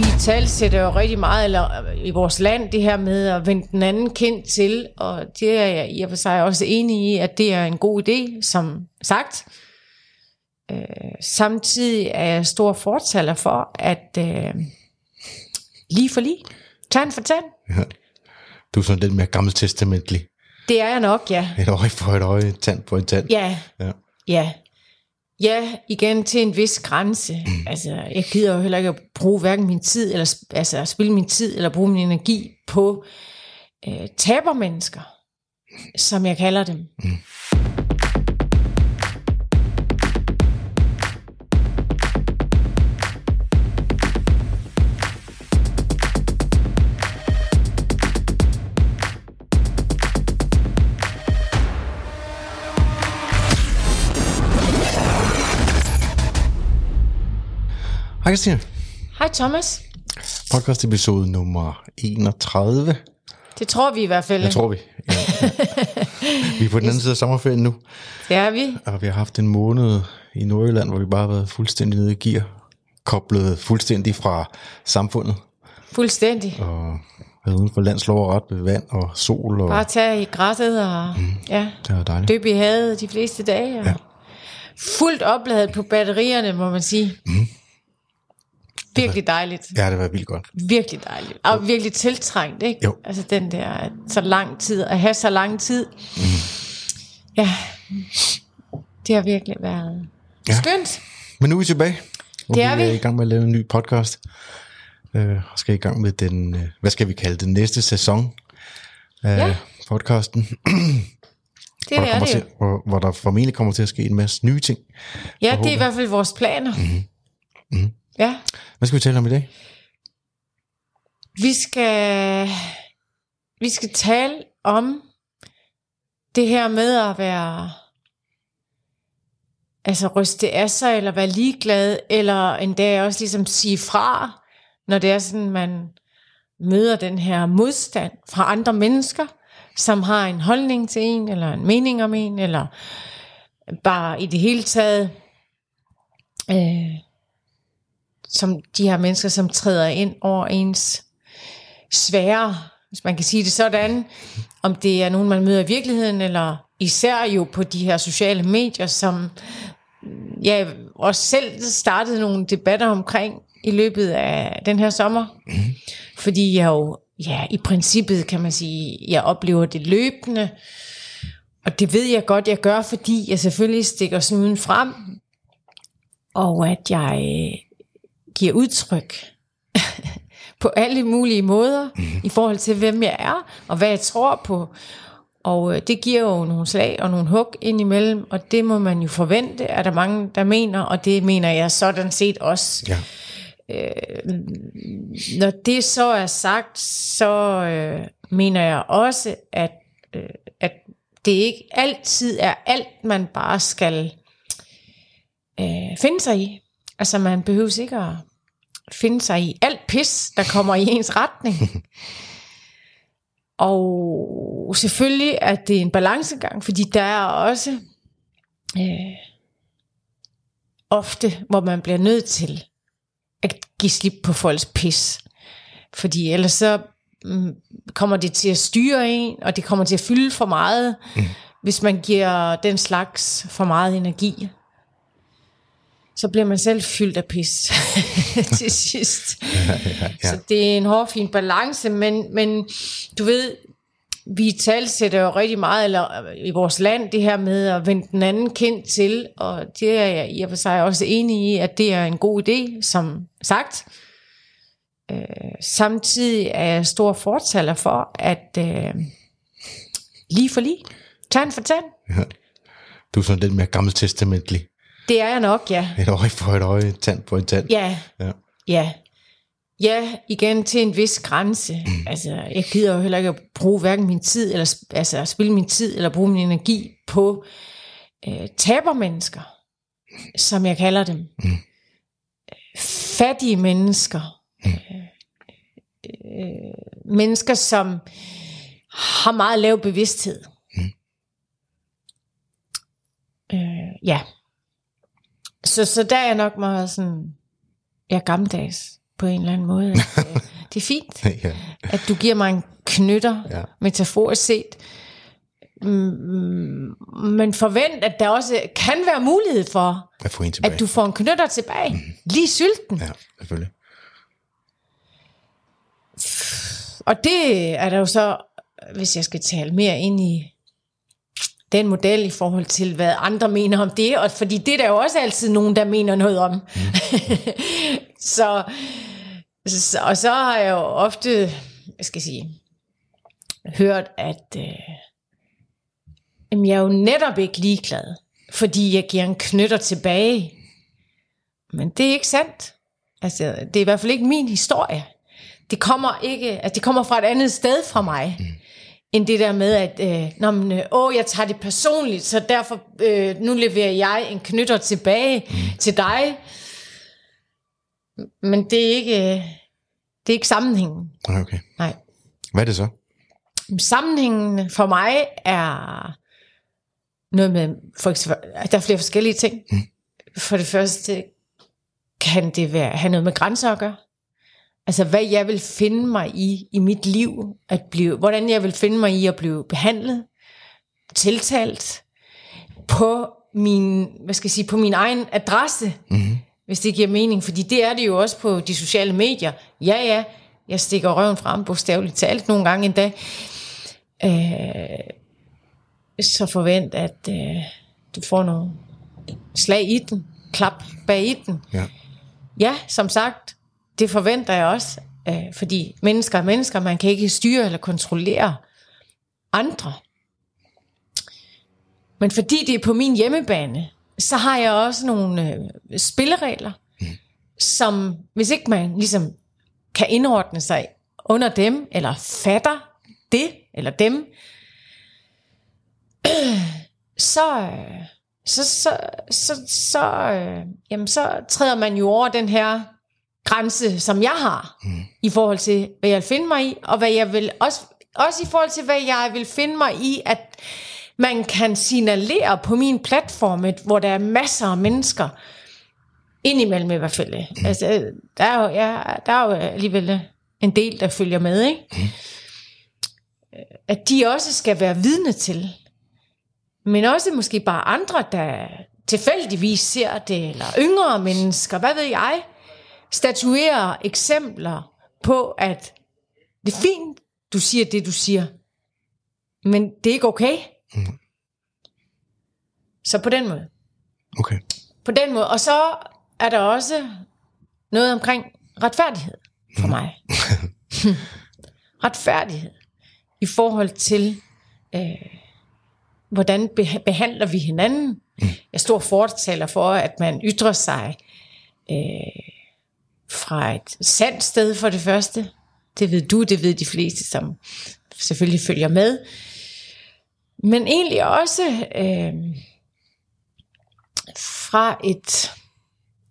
Vi talsætter jo rigtig meget eller, i vores land det her med at vende den anden kendt til, og det er jeg i og for sig også enig i, at det er en god idé, som sagt. Øh, samtidig er jeg stor fortaler for, at øh, lige for lige, tand for tand, Ja. Du er sådan lidt mere gammeltestamentlig. det er jeg nok, ja. Et øje for et øje, tand på en tand. Ja, Ja. Ja. Ja, igen til en vis grænse. Altså, jeg gider jo heller ikke at bruge hverken min tid, eller altså at spille min tid, eller bruge min energi på øh, tabermennesker, som jeg kalder dem. Mm. Hej Christine. Hej Thomas. Podcast episode nummer 31. Det tror vi i hvert fald. Jeg tror vi. Ja. vi er på den anden side af sommerferien nu, Det er vi. og vi har haft en måned i Nordjylland, hvor vi bare har været fuldstændig nede i gear. Koblet fuldstændig fra samfundet, Fuldstændig. og været uden for landslov og ret ved vand og sol. Og Bare tage i græsset og mm. ja, det var dejligt. dybe i havet de fleste dage. Og Ja. Fuldt opladet på batterierne, må man sige. Mm. Virkelig dejligt. Ja, det var vildt godt. virkelig dejligt. Og virkelig tiltrængt, ikke? Jo. Altså den der, så lang tid, at have så lang tid. Mm. Ja, det har virkelig været Ja. skønt. Men nu er vi tilbage. Og Det er vi. er vi. i gang med at lave en ny podcast. Øh, og skal i gang med den, øh, hvad skal vi kalde det, næste sæson af Ja. podcasten. Det hvor, der er det til, hvor, hvor der formentlig kommer til at ske en masse nye ting. Ja, det er i hvert fald vores planer. Mm-hmm. Mm. Ja, Hvad skal vi tale om i dag? vi skal, vi skal tale om det her med at være altså ryste af sig, eller være ligeglad, eller endda også ligesom sige fra, når det er sådan, man møder den her modstand fra andre mennesker, som har en holdning til en, eller en mening om en, eller bare i det hele taget, øh, som de her mennesker, som træder ind over ens svære, hvis man kan sige det sådan, om det er nogen, man møder i virkeligheden, eller især jo på de her sociale medier, som mm, jeg også selv startede nogle debatter omkring i løbet af den her sommer. Fordi jeg jo, ja, i princippet kan man sige, jeg oplever det løbende, og det ved jeg godt, jeg gør, fordi jeg selvfølgelig stikker snuden frem, og at jeg øh, giver udtryk på alle mulige måder mm-hmm. i forhold til, hvem jeg er, og hvad jeg tror på. Og øh, det giver jo nogle slag og nogle hug indimellem, og det må man jo forvente, er der mange, der mener, og det mener jeg sådan set også. Ja. Når det så er sagt, så øh, mener jeg også, at, øh, at det ikke altid er alt, man bare skal øh, finde sig i. Altså man behøver ikke at finde sig i alt pis, der kommer i ens retning. Og selvfølgelig er det en balancegang, fordi der er også øh, ofte, hvor man bliver nødt til at give slip på folks pis. Fordi ellers så mm, kommer det til at styre en, og det kommer til at fylde for meget, mm. hvis man giver den slags for meget energi. Så bliver man selv fyldt af pis til sidst. Ja, ja, ja. Så det er en hård, fin balance, men, men du ved, vi talsætter jo rigtig meget eller, i vores land det her med at vende den anden kendt til, og det er jeg i og for sig også enig i, at det er en god idé, som sagt. Øh, samtidig er jeg stor fortaler for, at øh, lige for lige, tand for tand, ja. Du er sådan lidt mere gammeltestamentlig. Det er jeg nok, ja. Et øje for et øje, en tand på en tand. Ja, Ja. Ja. Ja, igen til en vis grænse. Mm. Altså, jeg gider jo heller ikke at bruge hverken min tid, eller altså at spille min tid, eller bruge min energi på øh, tabermennesker, som jeg kalder dem. Mm. Fattige mennesker. Mm. Øh, øh, mennesker, som har meget lav bevidsthed. Mm. Øh, ja. Så, så der er jeg nok meget sådan, jeg er gammeldags på en eller anden måde. At, øh, det er fint, ja. at du giver mig en knytter, Ja. metaforisk set. Mm, Men forvent, at der også kan være mulighed for, At få en tilbage. at du får en knytter tilbage. Lige sylten. Ja, selvfølgelig. Og det er der jo så, hvis jeg skal tale mere ind i den model i forhold til, hvad andre mener om det, og fordi det er der jo også altid nogen, der mener noget om. Mm. så, så, og så har jeg jo ofte, jeg skal sige, hørt, at øh, jamen, jeg er jo netop ikke ligeglad, fordi jeg giver en knytter tilbage. Men det er ikke sandt. Altså, det er i hvert fald ikke min historie. Det kommer ikke, altså, det kommer fra et andet sted fra mig, mm end det der med, at øh, Nå, men, øh, åh, jeg tager det personligt, så derfor øh, nu leverer jeg en knytter tilbage mm. til dig. Men det er ikke, øh, det er ikke sammenhængen. Okay. Nej. Hvad er det så? Sammenhængen for mig er noget med, for eksempel, der er flere forskellige ting. Mm. For det første kan det være, have noget med grænser at gøre. Altså hvad jeg vil finde mig i, i mit liv, at blive, hvordan jeg vil finde mig i at blive behandlet, tiltalt, på min, hvad skal jeg sige, på min egen adresse, mm-hmm. hvis det giver mening, fordi det er det jo også på de sociale medier. Ja, ja, jeg stikker røven frem, bogstaveligt talt, nogle gange endda. Øh, så forvent, at øh, du får nogle slag i den, klap bag i den. Ja. Ja, som sagt, det forventer jeg også, øh, fordi mennesker er mennesker, man kan ikke styre eller kontrollere andre. Men fordi det er på min hjemmebane, så har jeg også nogle øh, spilleregler, mm. som hvis ikke man ligesom kan indordne sig under dem, eller fatter det, eller dem, så, øh, så, så, så, så, øh, jamen, så træder man jo over den her grænse, som jeg har, mm. i forhold til, hvad jeg vil finde mig i, og hvad jeg vil, også, også i forhold til, hvad jeg vil finde mig i, at man kan signalere på min platform, et- hvor der er masser af mennesker, indimellem i hvert fald. Mm. Altså, der er, jo, ja, der er jo alligevel en del, der følger med, ikke? Mm. At de også skal være vidne til, men også måske bare andre, der tilfældigvis ser det, eller yngre mennesker, hvad ved jeg, statuerer eksempler på, at det er fint, du siger det, du siger, men det er ikke okay. Mm. Så på den måde. Okay. På den måde. Og så er der også noget omkring retfærdighed for mig. retfærdighed i forhold til, øh, hvordan be- behandler vi hinanden. Mm. Jeg er stor fortaler for, at man ytrer sig øh, fra et sandt sted for det første. Det ved du, det ved de fleste, som selvfølgelig følger med. Men egentlig også øh, fra et,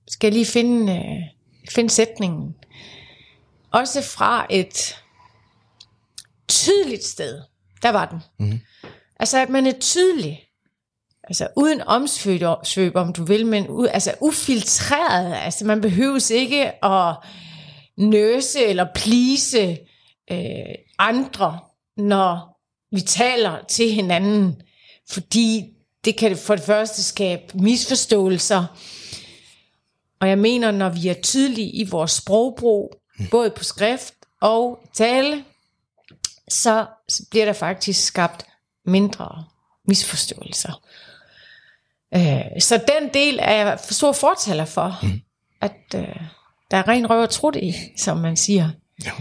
skal jeg lige finde, øh, finde sætningen, også fra et tydeligt sted, der var den. Mm. Altså at man er tydelig, altså uden omsvøb, om du vil, men u, altså ufiltreret, altså man behøves ikke at nøse eller plise øh, andre, når vi taler til hinanden, fordi det kan for det første skabe misforståelser. Og jeg mener, når vi er tydelige i vores sprogbrug, både på skrift og tale, så så bliver der faktisk skabt mindre misforståelser. Øh, så den del er jeg stor fortaler for, mm. at øh, der er ren røv og trut i, som man siger. Ja.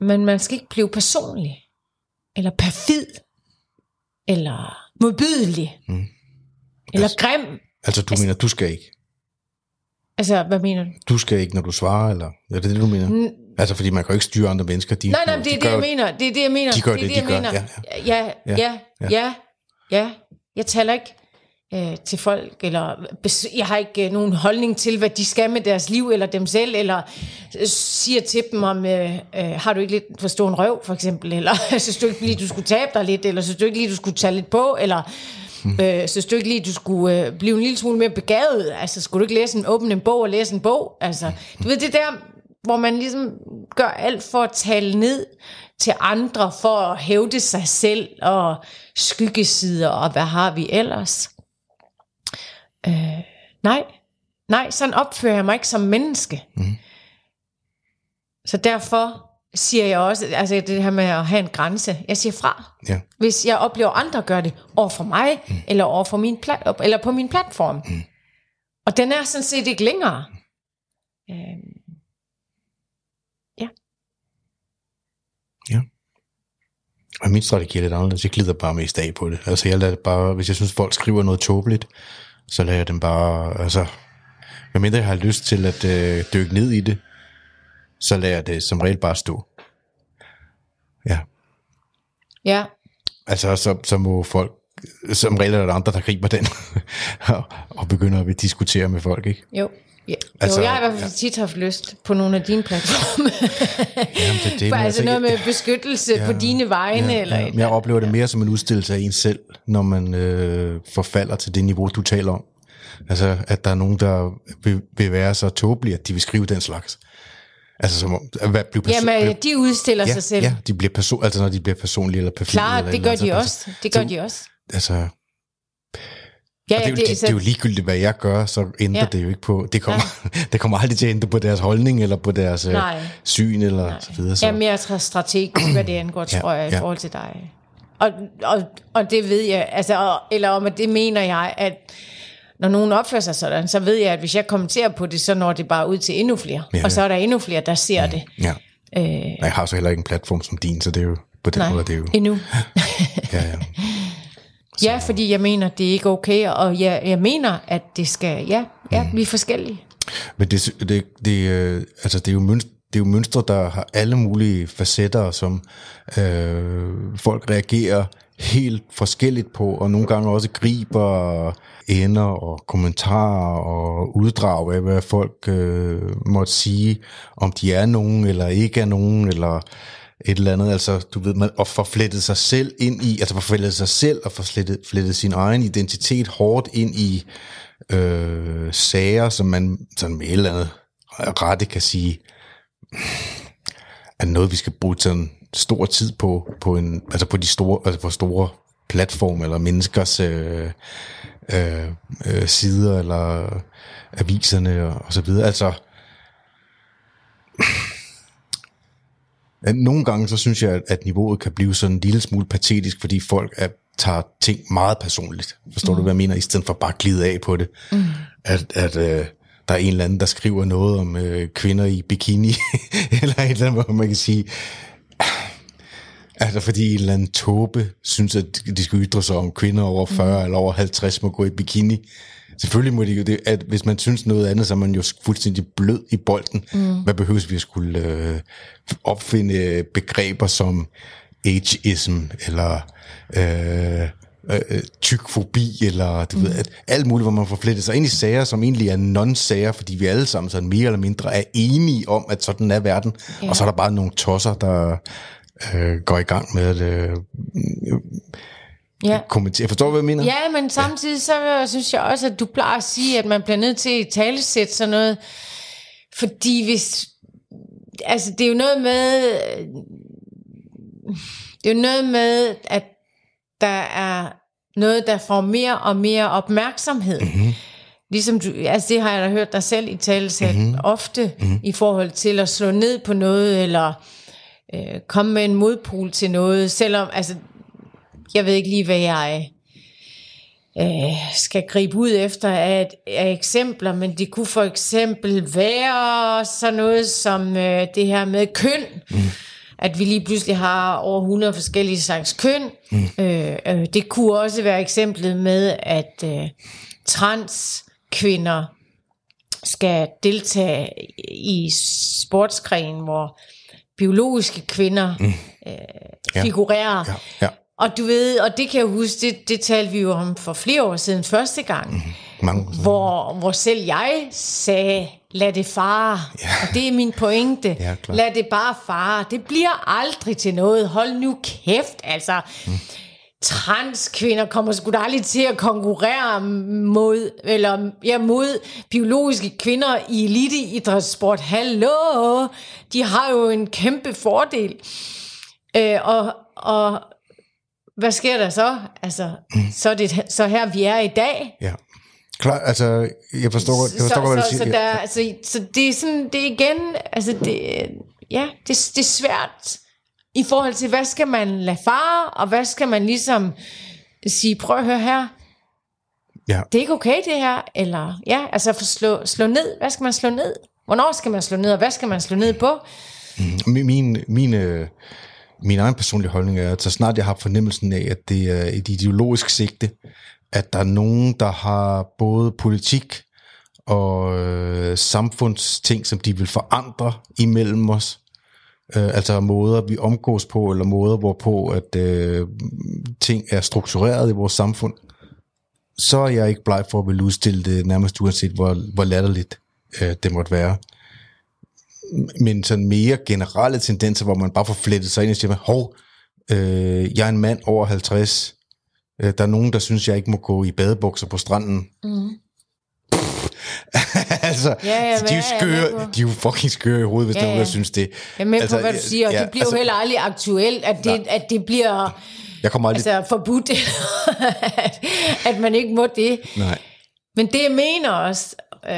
Men man skal ikke blive personlig, eller perfid, eller modbydelig, mm. eller Altså- grim. Altså, du mener, du skal ikke. Altså, hvad mener du? Du skal ikke, når du svarer, eller er det det, du mener? Altså, fordi man kan jo ikke styre andre mennesker. De, Nej, nej, det de er det, gør jeg mener. Det er det, jeg mener. de gør det, er det, de jeg gør. mener. Ja, ja, Ja, ja, ja, ja, ja. Jeg taler ikke øh, til folk, eller jeg har ikke øh, nogen holdning til, hvad de skal med deres liv, eller dem selv, eller øh, siger til dem om, øh, øh, har du ikke lidt for stor en røv, for eksempel, eller synes du ikke lige, du skulle tabe dig lidt, eller synes du ikke lige, du skulle tage lidt på, eller Mm. Øh, synes du ikke lige, du skulle øh, blive en lille smule mere begavet? Altså, skulle du ikke læse en, åbne en bog og læse en bog? Altså, du ved, det der, hvor man ligesom gør alt for at tale ned til andre, for at hævde sig selv, og skyggesider, og hvad har vi ellers? Øh, nej, nej, sådan opfører jeg mig ikke som menneske. Mm. Så derfor siger jeg også, altså det her med at have en grænse, jeg siger fra. Ja. Hvis jeg oplever andre gør det over for mig, mm. eller over for min plat, eller på min platform. Mm. Og den er sådan set ikke længere. Øhm. Ja. Ja. Og min strategi er lidt anderledes. Jeg glider bare mest af på det. Altså jeg lader det bare, hvis jeg synes folk skriver noget tåbeligt, så lader jeg dem bare, altså, medmindre jeg har lyst til at øh, dykke ned i det, så lader jeg det som regel bare stå. Ja. Ja. Altså, så, så må folk, som regel er der andre, der griber den, og, og begynder at diskutere med folk, ikke? Jo. Ja. Altså, jo, jeg har i hvert fald ja. tit haft lyst på nogle af dine platforme. Jamen, det, det, For altså, altså noget med beskyttelse ja, på dine vegne. Ja, eller ja. Men jeg oplever det mere som en udstillelse af en selv, når man øh, forfalder til det niveau, du taler om. Altså, at der er nogen, der vil, vil være så tåbelige, at de vil skrive den slags. Altså som at hvad bliver perso- Jamen, de udstiller ja, sig selv. Ja, de bliver perso- altså når de bliver personlige eller perfide. Klart, eller det gør de også. Det gør de også. Altså, ja, ja, det, er jo, det, det, det er jo ligegyldigt, hvad jeg gør, så ændrer ja. det jo ikke på, det kommer, ja. det kommer aldrig til at ændre på deres holdning, eller på deres øh, Nej. syn, eller Nej. så videre. Så. Jeg er mere strategisk, hvad det angår, tror jeg, ja. i forhold til dig. Og, og, og det ved jeg, altså, eller om det mener jeg, at når nogen opfører sig sådan, så ved jeg, at hvis jeg kommenterer på det, så når det bare ud til endnu flere. Ja, ja. Og så er der endnu flere, der ser ja, det. Ja. Øh, jeg har så heller ikke en platform som din, så det er jo på den nej, måde, det er jo... endnu. ja, ja. Ja, fordi jeg mener, det er ikke okay, og jeg, jeg mener, at det skal, ja, ja mm. vi er forskellige. Men det, det, det, øh, altså det er jo mønstre, det er jo mønstre, der har alle mulige facetter, som øh, folk reagerer helt forskelligt på, og nogle gange også griber ender og kommentarer og uddrag af, hvad folk øh, måtte sige, om de er nogen eller ikke er nogen, eller et eller andet, altså du ved, man, at få sig selv ind i, altså få sig selv og få flettet sin egen identitet hårdt ind i øh, sager, som man sådan med et eller andet rette kan sige, er noget, vi skal bruge sådan stor tid på, på en, altså på de store, altså på store platform eller menneskers øh, øh, øh, sider eller aviserne og, og så videre. Altså, nogle gange så synes jeg, at niveauet kan blive sådan en lille smule patetisk, fordi folk er, tager ting meget personligt. Forstår mm. du, hvad jeg mener? I stedet for bare at glide af på det. Mm. At, at øh, der er en eller anden, der skriver noget om øh, kvinder i bikini, eller et eller andet, hvor man kan sige, Altså fordi en eller anden tåbe synes, at de skal ytre sig om kvinder over 40 mm. eller over 50 må gå i bikini. Selvfølgelig må de det, at hvis man synes noget andet, så er man jo fuldstændig blød i bolden. Mm. Hvad behøves vi at skulle øh, opfinde begreber som ageism, eller øh, øh, tykfobi, eller du mm. ved, at alt muligt, hvor man får flettet sig ind i sager, som egentlig er non-sager, fordi vi alle sammen sådan mere eller mindre er enige om, at sådan er verden, ja. og så er der bare nogle tosser, der øh, går i gang med at øh, ja. kommentere. Forstår du, hvad jeg mener? Ja, men samtidig så synes jeg også, at du plejer at sige, at man bliver nødt til at talesætte sådan noget, fordi hvis, altså det er jo noget med, det er jo noget med, at der er noget, der får mere og mere opmærksomhed. Mm-hmm. Ligesom du, altså det har jeg da hørt dig selv i talesæt mm-hmm. ofte, mm-hmm. i forhold til at slå ned på noget, eller øh, komme med en modpol til noget, selvom, altså, jeg ved ikke lige, hvad jeg øh, skal gribe ud efter af, af eksempler, men det kunne for eksempel være sådan noget som øh, det her med køn, mm. at vi lige pludselig har over 100 forskellige slags køn. Mm. Øh, øh, det kunne også være eksemplet med, at øh, trans kvinder skal deltage i sportsgren, hvor biologiske kvinder mm. øh, figurerer. Ja. Ja. Og du ved, og det kan jeg huske, det, det talte vi jo om for flere år siden første gang, mm. Mange hvor, hvor selv jeg sagde, lad det fare. Ja. Og det er min pointe. Ja, lad det bare fare. Det bliver aldrig til noget. Hold nu kæft, altså. Mm. transkvinder kommer sgu da aldrig til at konkurrere mod, eller, ja, mod biologiske kvinder i eliteidrætssport. Hallo! De har jo en kæmpe fordel. Øh, og, og hvad sker der så? Altså, mm. så er det så her, vi er i dag. Ja. Klar, altså, jeg forstår, jeg forstår så, hvad du så, siger. så, der, altså, så det er sådan, det er igen, altså det, ja, det, det er svært i forhold til, hvad skal man lade fare, og hvad skal man ligesom sige, prøv at høre her, Ja. det er ikke okay det her, eller ja, altså for slå, slå ned, hvad skal man slå ned? Hvornår skal man slå ned, og hvad skal man slå ned på? Min, min, min, øh, min egen personlige holdning er, at så snart jeg har fornemmelsen af, at det er et ideologisk sigte, at der er nogen, der har både politik og øh, samfundsting, som de vil forandre imellem os, øh, altså måder, vi omgås på, eller måder, hvorpå at øh, ting er struktureret i vores samfund, så er jeg ikke bleg for at vil udstille det nærmest uanset, hvor, hvor latterligt øh, det måtte være men sådan mere generelle tendenser, hvor man bare får flettet sig ind og siger, hov, øh, jeg er en mand over 50, øh, der er nogen, der synes, jeg ikke må gå i badebukser på stranden. Mm. altså, Ja, ja, de er jo skøre, de er jo fucking skøre i hovedet, hvis Ja, ja, der er nogen, der synes det. Jeg er med altså, på, hvad du siger, ja, det bliver altså- jo heller aldrig aktuelt, at det, at det bliver Jeg kommer aldrig... altså, forbudt, at, at man ikke må det. nej. Men det jeg mener også, øh,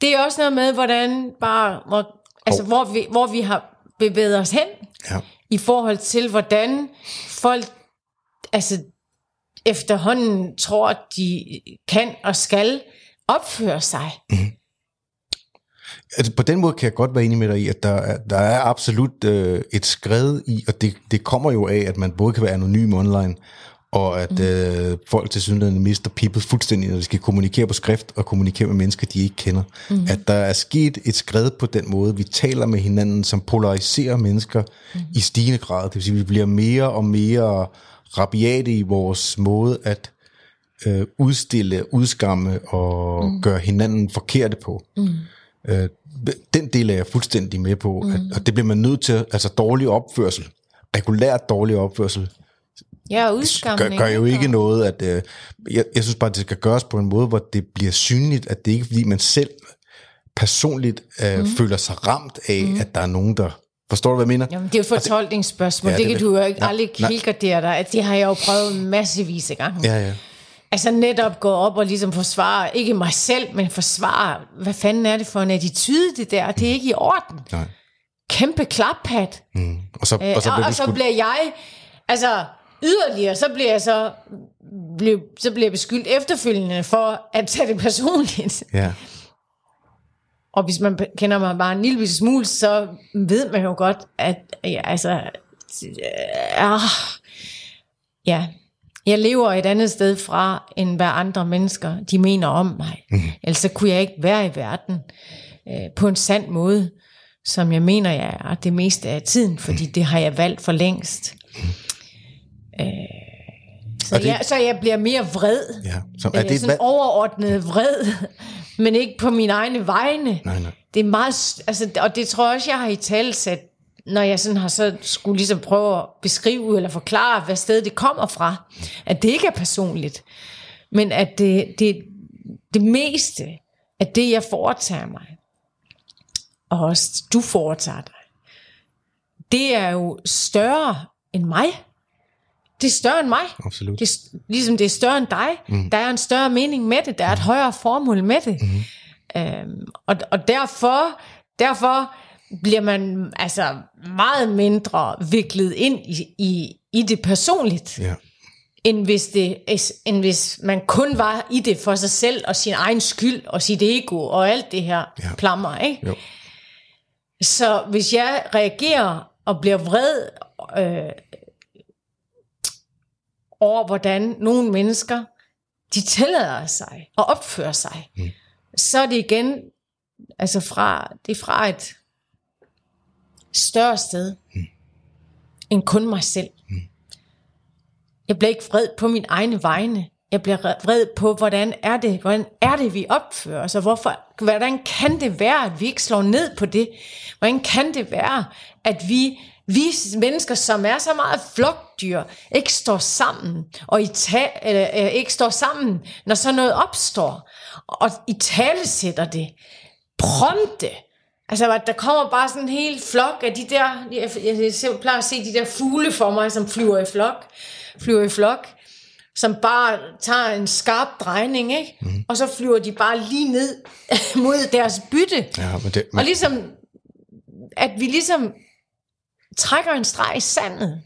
det er også noget med, hvordan bare, hvor, altså, hvor, vi, hvor vi har bevæget os hen, Ja. i forhold til, hvordan folk altså, efterhånden tror, at de kan og skal opføre sig. Altså, på den måde kan jeg godt være enig med dig i, at der er, der er absolut øh, et skred i, og det, det kommer jo af, at man både kan være anonym online, og at mm. øh, folk til synligheden mister people fuldstændig, når de skal kommunikere på skrift og kommunikere med mennesker, de ikke kender. Mm. At der er sket et skred på den måde, vi taler med hinanden, som polariserer mennesker mm. i stigende grad. Det vil sige, at vi bliver mere og mere rabiate i vores måde at øh, udstille, udskamme og mm. gøre hinanden forkerte på. Mm. Øh, den del er jeg fuldstændig med på, mm. at, og det bliver man nødt til, altså dårlig opførsel, regulært dårlig opførsel, Ja, og gør, udskamning. gør jo ikke noget, at øh, jeg, jeg synes bare, at det skal gøres på en måde, hvor det bliver synligt, at det ikke er fordi, man selv personligt øh, mm. føler sig ramt af, mm. at der er nogen, der... Forstår du, hvad jeg mener? Jamen, det er jo et fortolkningsspørgsmål. Altså, Ja, det det, kan det. du jo ikke Nej, aldrig nej. helgardere dig. at Det har jeg jo prøvet massevis af gange. Ja, ja. Altså netop gå op og ligesom forsvare, ikke mig selv, men forsvare, hvad fanden er det for en attitude, det der? Det er ikke i orden. Nej. Kæmpe klaphat. Mm. Og så, Øh, og så og, bliver og du så bliver jeg, altså yderligere, så bliver jeg så, blev, så bliver jeg beskyldt efterfølgende for at tage det personligt. Ja. Og hvis man kender mig bare en lille smule, så ved man jo godt, at ja, altså, øh, ja, jeg lever et andet sted fra, end hvad andre mennesker, de mener om mig. Mm. Ellers så kunne jeg ikke være i verden øh, på en sand måde, som jeg mener, jeg er det meste af tiden, fordi det har jeg valgt for længst. Øh, så, det- jeg, så jeg bliver mere vred. ja. Så, Er det sådan hvad- overordnet vred, men ikke på mine egne vegne. Nej, nej. Det er meget, altså, og det tror jeg også, jeg har i talsat, når jeg sådan har så skulle ligesom prøve at beskrive eller forklare, hvad sted det kommer fra. At det ikke er personligt, men at det, det, det meste af det, jeg foretager mig, og også du foretager dig, det er jo større end mig. Det er større end mig. Absolut. Det er, ligesom det er større end dig. Mm. Der er en større mening med det. Der er et højere formål med det. Mm. Øhm, og, og derfor, derfor bliver man altså meget mindre viklet ind i, i, i det personligt, Ja. end hvis, det, end hvis man kun var i det for sig selv og sin egen skyld og sit ego og alt det her ja. plammer. Ikke? Jo. Så hvis jeg reagerer og bliver vred øh, over, hvordan nogle mennesker, de tillader sig og opfører sig, mm. så er det igen, altså fra, det er fra et større sted, mm. end kun mig selv. Mm. Jeg bliver ikke vred på min egne vegne. Jeg bliver re- vred på, hvordan er det, hvordan er det vi opfører os, og hvorfor hvordan kan det være, at vi ikke slår ned på det? Hvordan kan det være, at vi, vi mennesker, som er så meget flugtdyr, ikke står sammen, og i ta, eller, øh, ikke står sammen, når sådan noget opstår, og i tale sætter det prompte. Altså, der kommer bare sådan en hel flok af de der, jeg, jeg, jeg plejer at se de der fugle for mig, som flyver i flok, flyver i flok, som bare tager en skarp drejning, ikke? Mm. og så flyver de bare lige ned mod deres bytte. Ja, men det, men... Og ligesom, at vi ligesom trækker en streg i sandet.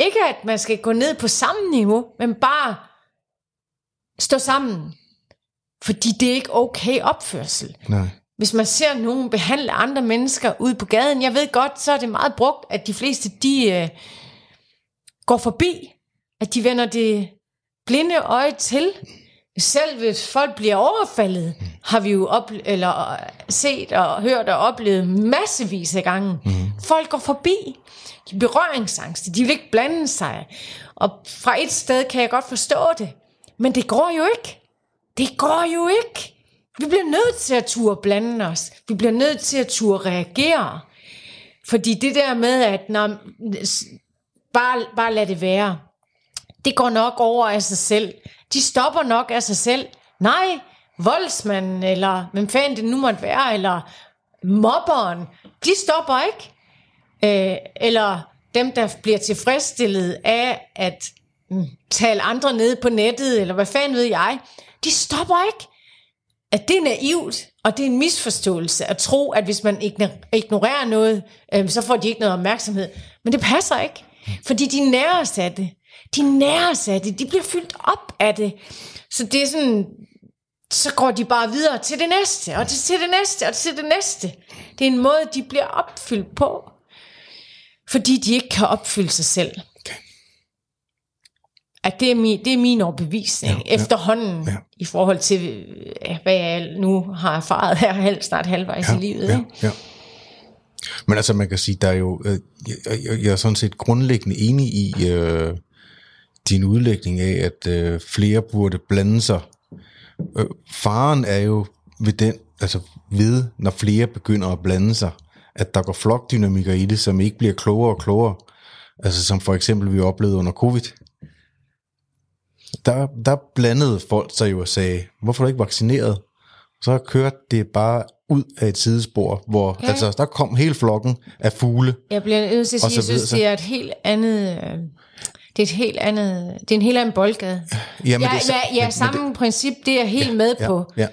Ikke at man skal gå ned på samme niveau, men bare stå sammen. Fordi det er ikke okay opførsel. Nej. Hvis man ser nogen behandle andre mennesker ude på gaden, jeg ved godt, så er det meget brugt, at de fleste, de øh, går forbi, at de vender det blinde øje til. Selv hvis folk bliver overfaldet, har vi jo ople- eller set og hørt og oplevet massevis af gange. Mm. Folk går forbi. De er berøringsangste. De vil ikke blande sig. Og fra et sted kan jeg godt forstå det. Men det går jo ikke. Det går jo ikke. Vi bliver nødt til at turde blande os. Vi bliver nødt til at turde reagere. Fordi det der med, at når, bare, bare lad det være, det går nok over af sig selv. De stopper nok af sig selv. Nej, voldsmanden, eller hvem fanden det nu måtte være, eller mobberen, de stopper ikke. Øh, eller dem, der bliver tilfredsstillet af at mm, tale andre ned på nettet, eller hvad fanden ved jeg, de stopper ikke. At det er naivt, og det er en misforståelse at tro, at hvis man ignorerer noget, øh, så får de ikke noget opmærksomhed. Men det passer ikke, fordi de næres af det. De næres af det. De bliver fyldt op af det. Så det er sådan, så går de bare videre til det næste, og til det næste, og til det næste. Det er en måde, de bliver opfyldt på. Fordi de ikke kan opfylde sig selv. Okay. At det er min, det er min overbevisning ja, efterhånden ja, ja. i forhold til, hvad jeg nu har erfaret her snart halvvejs ja, i livet. Ja, ikke? ja. Men altså man kan sige, der er jo, øh, jeg, jeg, jeg er sådan set grundlæggende enig i øh, din udlægning af, at øh, flere burde blande sig. Øh, faren er jo ved den, altså ved, når flere begynder at blande sig, at der går flokdynamikker i det, som ikke bliver klogere og klogere. Altså som for eksempel vi oplevede under covid. Der, der blandede folk sig jo og sagde, hvorfor er du ikke vaccineret? Så kørte det bare ud af et sidespor, hvor ja. altså, der kom hele flokken af fugle. Jeg bliver nødt til at sige, jeg synes, det er et helt andet... Øh, det er et helt andet, det er en helt anden boldgade. Ja, men ja, det er, ja, ja, samme men det, princip, det er jeg helt ja, med på. Ja.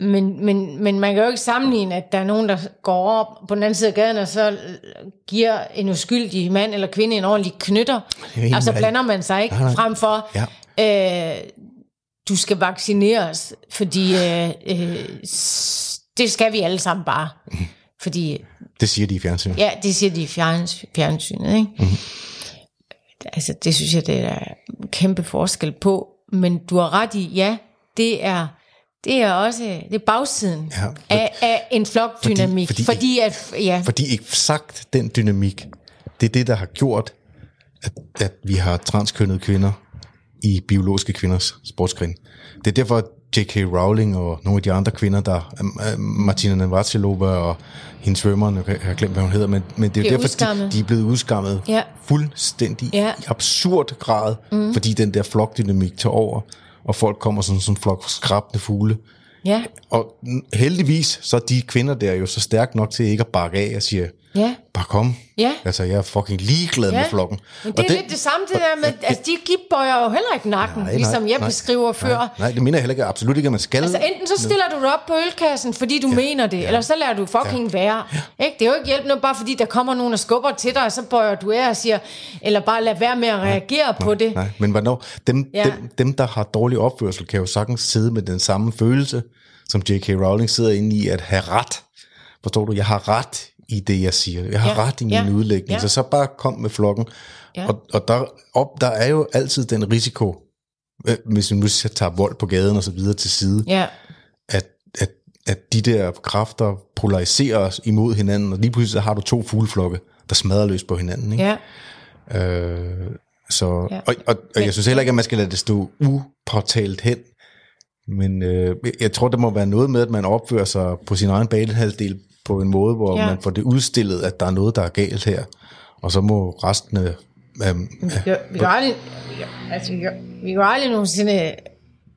Men, men, men man kan jo ikke sammenligne, at der er nogen, der går op på den anden side af gaden, og så giver en uskyldig mand eller kvinde en ordentlig knytter. Altså blander man sig ikke frem for, ja. øh, du skal vaccineres, fordi øh, øh, det skal vi alle sammen bare. Mm. Fordi, det siger de i fjernsynet. Ja, det siger de i fjernsynet. Ikke? Mm. Altså, det synes jeg, det er en kæmpe forskel på. Men du har ret i, ja, det er det er også det er bagsiden ja, for, af, af en flokdynamik. Fordi, fordi, fordi, at, ja. fordi eksakt den dynamik, det er det, der har gjort, at, at vi har transkønnede kvinder i biologiske kvinders sportsgren. Det er derfor, J.K. Rowling og nogle af de andre kvinder, der Martina Navratilova og hendes svømmer, jeg har glemt, hvad hun hedder, men, men det er jo derfor, de, de er blevet udskammet ja. fuldstændig ja. i absurd grad, mm. fordi den der flokdynamik tager over, og folk kommer sådan en flok skrabende fugle. Ja. Og heldigvis, så er de kvinder der jo så stærke nok til ikke at bakke af og sige, Ja. Bare kom. Ja. Altså, jeg er fucking ligeglad ja. med flokken. Men det er og lidt det samme, det der med, at de gibbøjer jo heller ikke nakken, nej, ligesom nej, jeg nej, beskriver nej, før. Nej, det mener jeg heller ikke, absolut ikke, at man skal. Altså, enten så stiller du dig op på ølkassen, fordi du ja. mener det, ja. eller så lader du fucking ja. være. Ja. Ikke? Det er jo ikke hjælp noget, bare fordi der kommer nogen og skubber til dig, og så bøjer du af og siger, eller bare lad være med at reagere nej, på nej, det. Nej, men hvornår? Dem, ja. dem, dem, der har dårlig opførsel, kan jo sagtens sidde med den samme følelse, som J.K. Rowling sidder inde i, at have ret. Forstår du? Jeg har ret i det, jeg siger. Jeg har ja, ret i min ja, udlægning, ja. så så bare kom med flokken. Ja. Og, og der, op, der er jo altid den risiko, øh, hvis vi nu tager vold på gaden og så videre til side, ja. at, at, at de der kræfter polariserer os imod hinanden, og lige pludselig så har du to fugleflokke, der smadrer løs på hinanden. Ikke? Ja. Øh, så, ja. Og, og, og jeg synes heller ikke, at man skal lade det stå upåtalt hen, Men øh, jeg tror, der må være noget med, at man opfører sig på sin egen banehalvdel på en måde, hvor Ja. man får det udstillet, at der er noget, der er galt her. Og så må resten af... af, Vi vi kan aldrig, altså, vi vi kan aldrig nogensinde,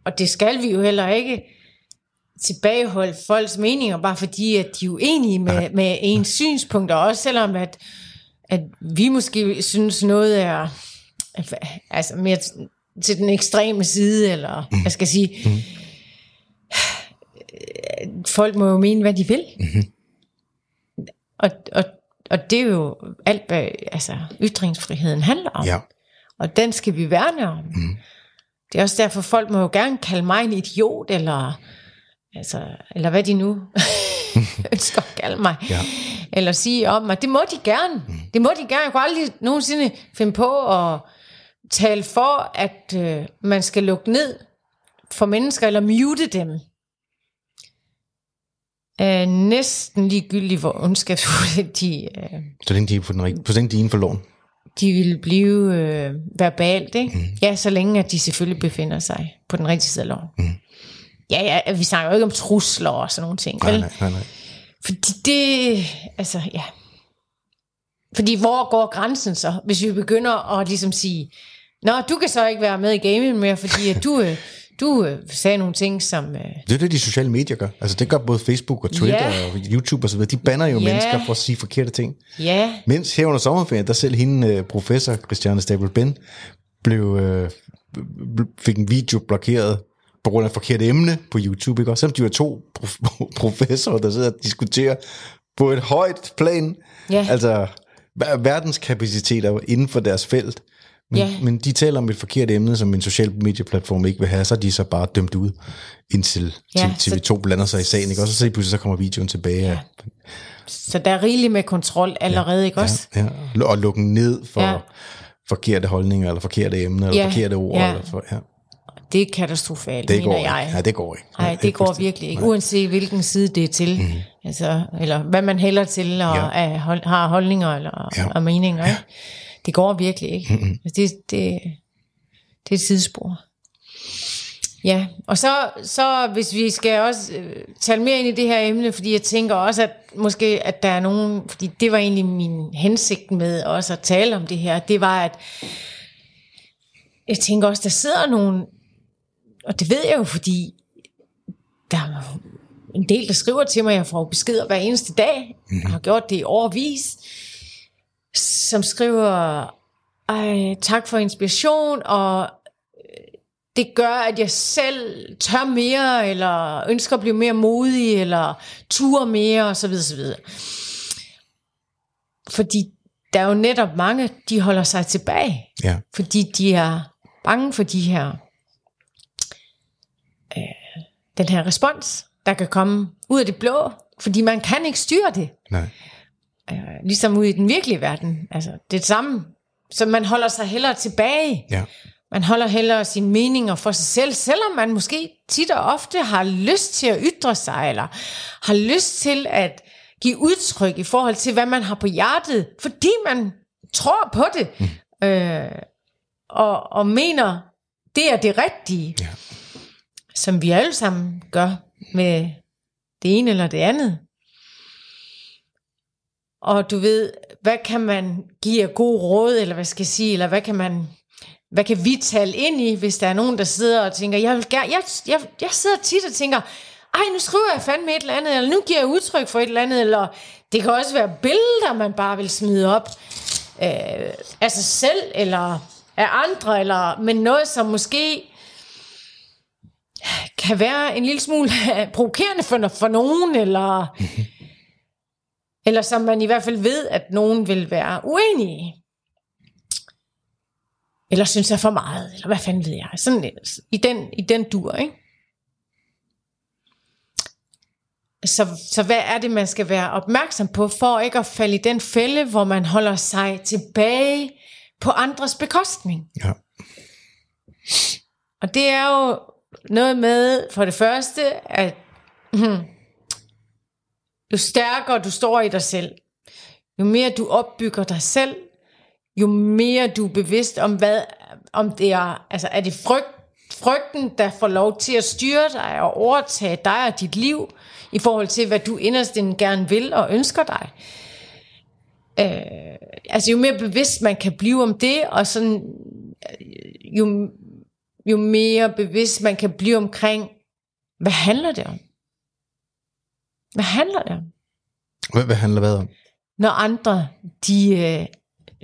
og det skal vi jo heller ikke, tilbageholde folks meninger, bare fordi, at de er uenige med, med ens synspunkter, også selvom, at, at vi måske synes noget er altså mere til den ekstreme side, eller mm. jeg skal sige, mm. folk må jo mene, hvad de vil. Mm-hmm. Og, og, og det er jo alt, hvad altså, ytringsfriheden handler om. ja, Og den skal vi værne om. Mm. Det er også derfor, folk må jo gerne kalde mig en idiot, eller, altså, eller hvad de nu ønsker at kalde mig. Ja. Eller sige om mig. Det må de gerne. Mm. Det må de gerne. Jeg kunne aldrig nogensinde finde på at tale for, at øh, man skal lukke ned for mennesker, eller mute dem. Øh, næsten ligegyldigt, hvor ondskabsfulde de, øh, så længe de er på den rigtige, så længe de er inden for loven. de vil blive øh, verbalt, ikke? Mm. Ja, så længe at de selvfølgelig befinder sig på den rigtige side af loven. Mm. Ja, ja, vi snakker jo ikke om trusler og sådan nogle ting, Nej, vel? nej, nej, nej. Fordi det, altså, ja. Fordi hvor går grænsen så, hvis vi begynder at ligesom sige, Nå, du kan så ikke være med i gaming mere, fordi at du, øh, du øh, sagde nogle ting, som... Øh, Det er det, de sociale medier gør. Altså det gør både Facebook og Twitter Ja. og YouTube osv. De banner jo Ja. mennesker for at sige forkerte ting. ja, Mens her under sommerferien, der selv hende, øh, professor Christiane Stabel Ben, blev, øh, fik en video blokeret på grund af et forkert emne på YouTube. Ikke? Og selvom de var to prof- professorer, der sidder og diskuterer på et højt plan. Ja. Altså ver- verdenskapaciteter inden for deres felt. Men, Ja. men de taler om et forkert emne, som en social medieplatform ikke vil have, så er de så bare dømt ud, indtil Ja, ja, til, TV2 blander sig i sagen. Ikke? Og så, så pludselig så kommer videoen tilbage. Ja. så der er rigeligt med kontrol allerede, ikke også? Ja, ja. Og lukke ned for Ja. ja. forkerte holdninger, eller forkerte emner, eller Ja, forkerte ord. ja. Eller for, ja. Det er katastrofalt, Det går mener ikke. jeg. Ja, det går ikke. Nej, det går virkelig ikke, uanset hvilken side det er til. Mm. Altså, eller hvad man hælder til, og Ja. ja. hold, har holdninger eller Ja. ja. og meninger. Ikke? Det går virkelig ikke. Mm-hmm. Det, det, det er et sidespor. Ja, og så, så hvis vi skal også øh, tale mere ind i det her emne, fordi jeg tænker også, at måske, at der er nogen, fordi det var egentlig min hensigt med også at tale om det her, det var, at jeg tænker også, der sidder nogen, og det ved jeg jo, fordi der er en del, der skriver til mig, jeg får beskeder hver eneste dag, mm. har gjort det i årvis, som skriver, Ej, tak for inspiration, og øh, det gør, at jeg selv tør mere, eller ønsker at blive mere modig, eller ture mere, og så videre, så videre. Fordi der er jo netop mange, de holder sig tilbage, Ja. fordi de er bange for de her, øh, den her respons, der kan komme ud af det blå, fordi man kan ikke styre det Nej. Ligesom ude i den virkelige verden. Altså, det er det samme. Så man holder sig hellere tilbage. Ja. Man holder hellere sine meninger for sig selv, selvom man måske tit og ofte har lyst til at ytre sig, eller har lyst til at give udtryk i forhold til, hvad man har på hjertet, fordi man tror på det, mm. øh, og, og mener, det er det rigtige, Ja. som vi alle sammen gør med det ene eller det andet. Og du ved, hvad kan man give af god råd, eller hvad skal jeg sige, eller hvad kan man, hvad kan vi tale ind i, hvis der er nogen, der sidder og tænker, jeg vil gerne, jeg, jeg, jeg sidder tit og tænker, ej, nu skriver jeg fandme et eller andet, eller nu giver jeg udtryk for et eller andet, eller det kan også være billeder, man bare vil smide op øh, af sig selv, eller af andre, eller men noget, som måske kan være en lille smule provokerende for, for nogen, eller, eller som man i hvert fald ved, at nogen vil være uenige i. Eller synes er for meget, eller hvad fanden ved jeg. Sådan i den, i den dur, ikke? Så, så hvad er det, man skal være opmærksom på, for ikke at falde i den fælde, hvor man holder sig tilbage på andres bekostning? Ja. Og det er jo noget med, for det første, at hmm, jo stærkere du står i dig selv, jo mere du opbygger dig selv, jo mere du er bevidst om, hvad, om det er, altså er det frygt frygten, der får lov til at styre dig og overtage dig og dit liv, i forhold til, hvad du inderst inden gerne vil og ønsker dig. Øh, altså jo mere bevidst man kan blive om det, og sådan, øh, jo, jo mere bevidst man kan blive omkring, hvad handler det om? Hvad handler det om? Hvad, hvad handler hvad om? Når andre, de øh,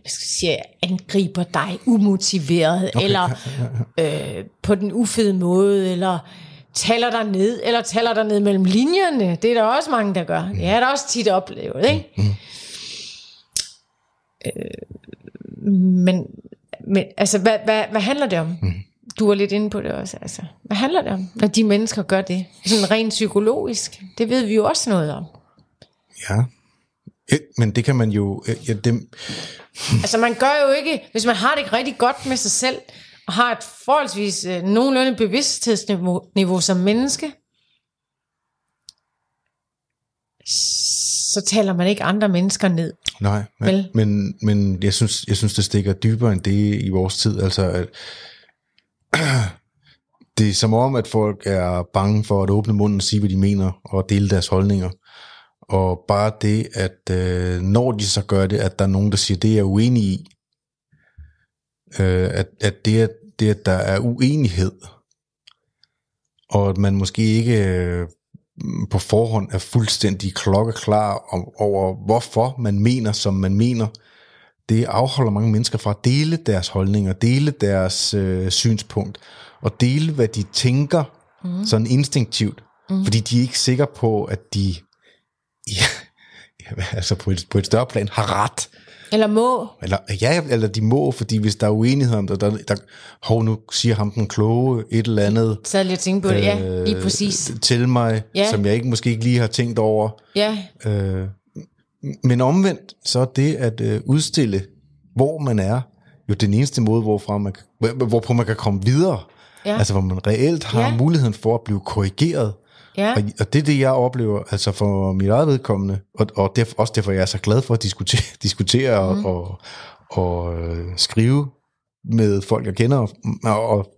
skal sige, angriber dig umotiveret, okay, eller ja, ja, ja. Øh, på den ufede måde, eller taler dig ned, eller taler dig ned mellem linjerne. Det er der også mange, der gør. Det er der også tit oplevet, ikke? Mm. Øh, men, men altså, hvad, hvad, hvad handler det om? Mm. Du er lidt inde på det også. Altså. Hvad handler det om, når de mennesker gør det? Sådan rent psykologisk. Det ved vi jo også noget om. Ja, men det kan man jo... Ja, det... Altså man gør jo ikke, hvis man har det ikke rigtig godt med sig selv, og har et forholdsvis øh, nogenlunde bevidsthedsniveau niveau som menneske, så taler man ikke andre mennesker ned. Nej, men, men, men jeg, synes, jeg synes, det stikker dybere end det i vores tid. Altså, at, det er som om, at folk er bange for at åbne munden og sige, hvad de mener, og dele deres holdninger. Og bare det, at øh, når de så gør det, at der er nogen, der siger, det er uenig i, øh, at, at det, at, det, at der er uenighed, og at man måske ikke øh, på forhånd er fuldstændig klokkeklar om, over, hvorfor man mener, som man mener, det afholder mange mennesker fra at dele deres holdninger, dele deres øh, synspunkt, og dele, hvad de tænker, mm. sådan instinktivt, mm. fordi de er ikke sikre på, at de ja, altså på et, på et større plan har ret. Eller må. Eller, ja, eller de må, fordi hvis der er uenighed om det, der, der, hov, nu siger ham den kloge et eller andet. Så jeg tænke på det, øh, ja, lige præcis. Til mig, ja. som jeg ikke måske ikke lige har tænkt over. Ja. Øh, men omvendt, så er det at øh, udstille, hvor man er, jo den eneste måde, hvorfra man, hvorpå man kan komme videre. Ja. Altså hvor man reelt har ja. muligheden for at blive korrigeret. Ja. Og, og det er det, jeg oplever, altså for mit eget vedkommende, og, og det er også derfor, jeg er så glad for at diskutere, diskutere mm. og, og, øh, skrive med folk, jeg kender, og, og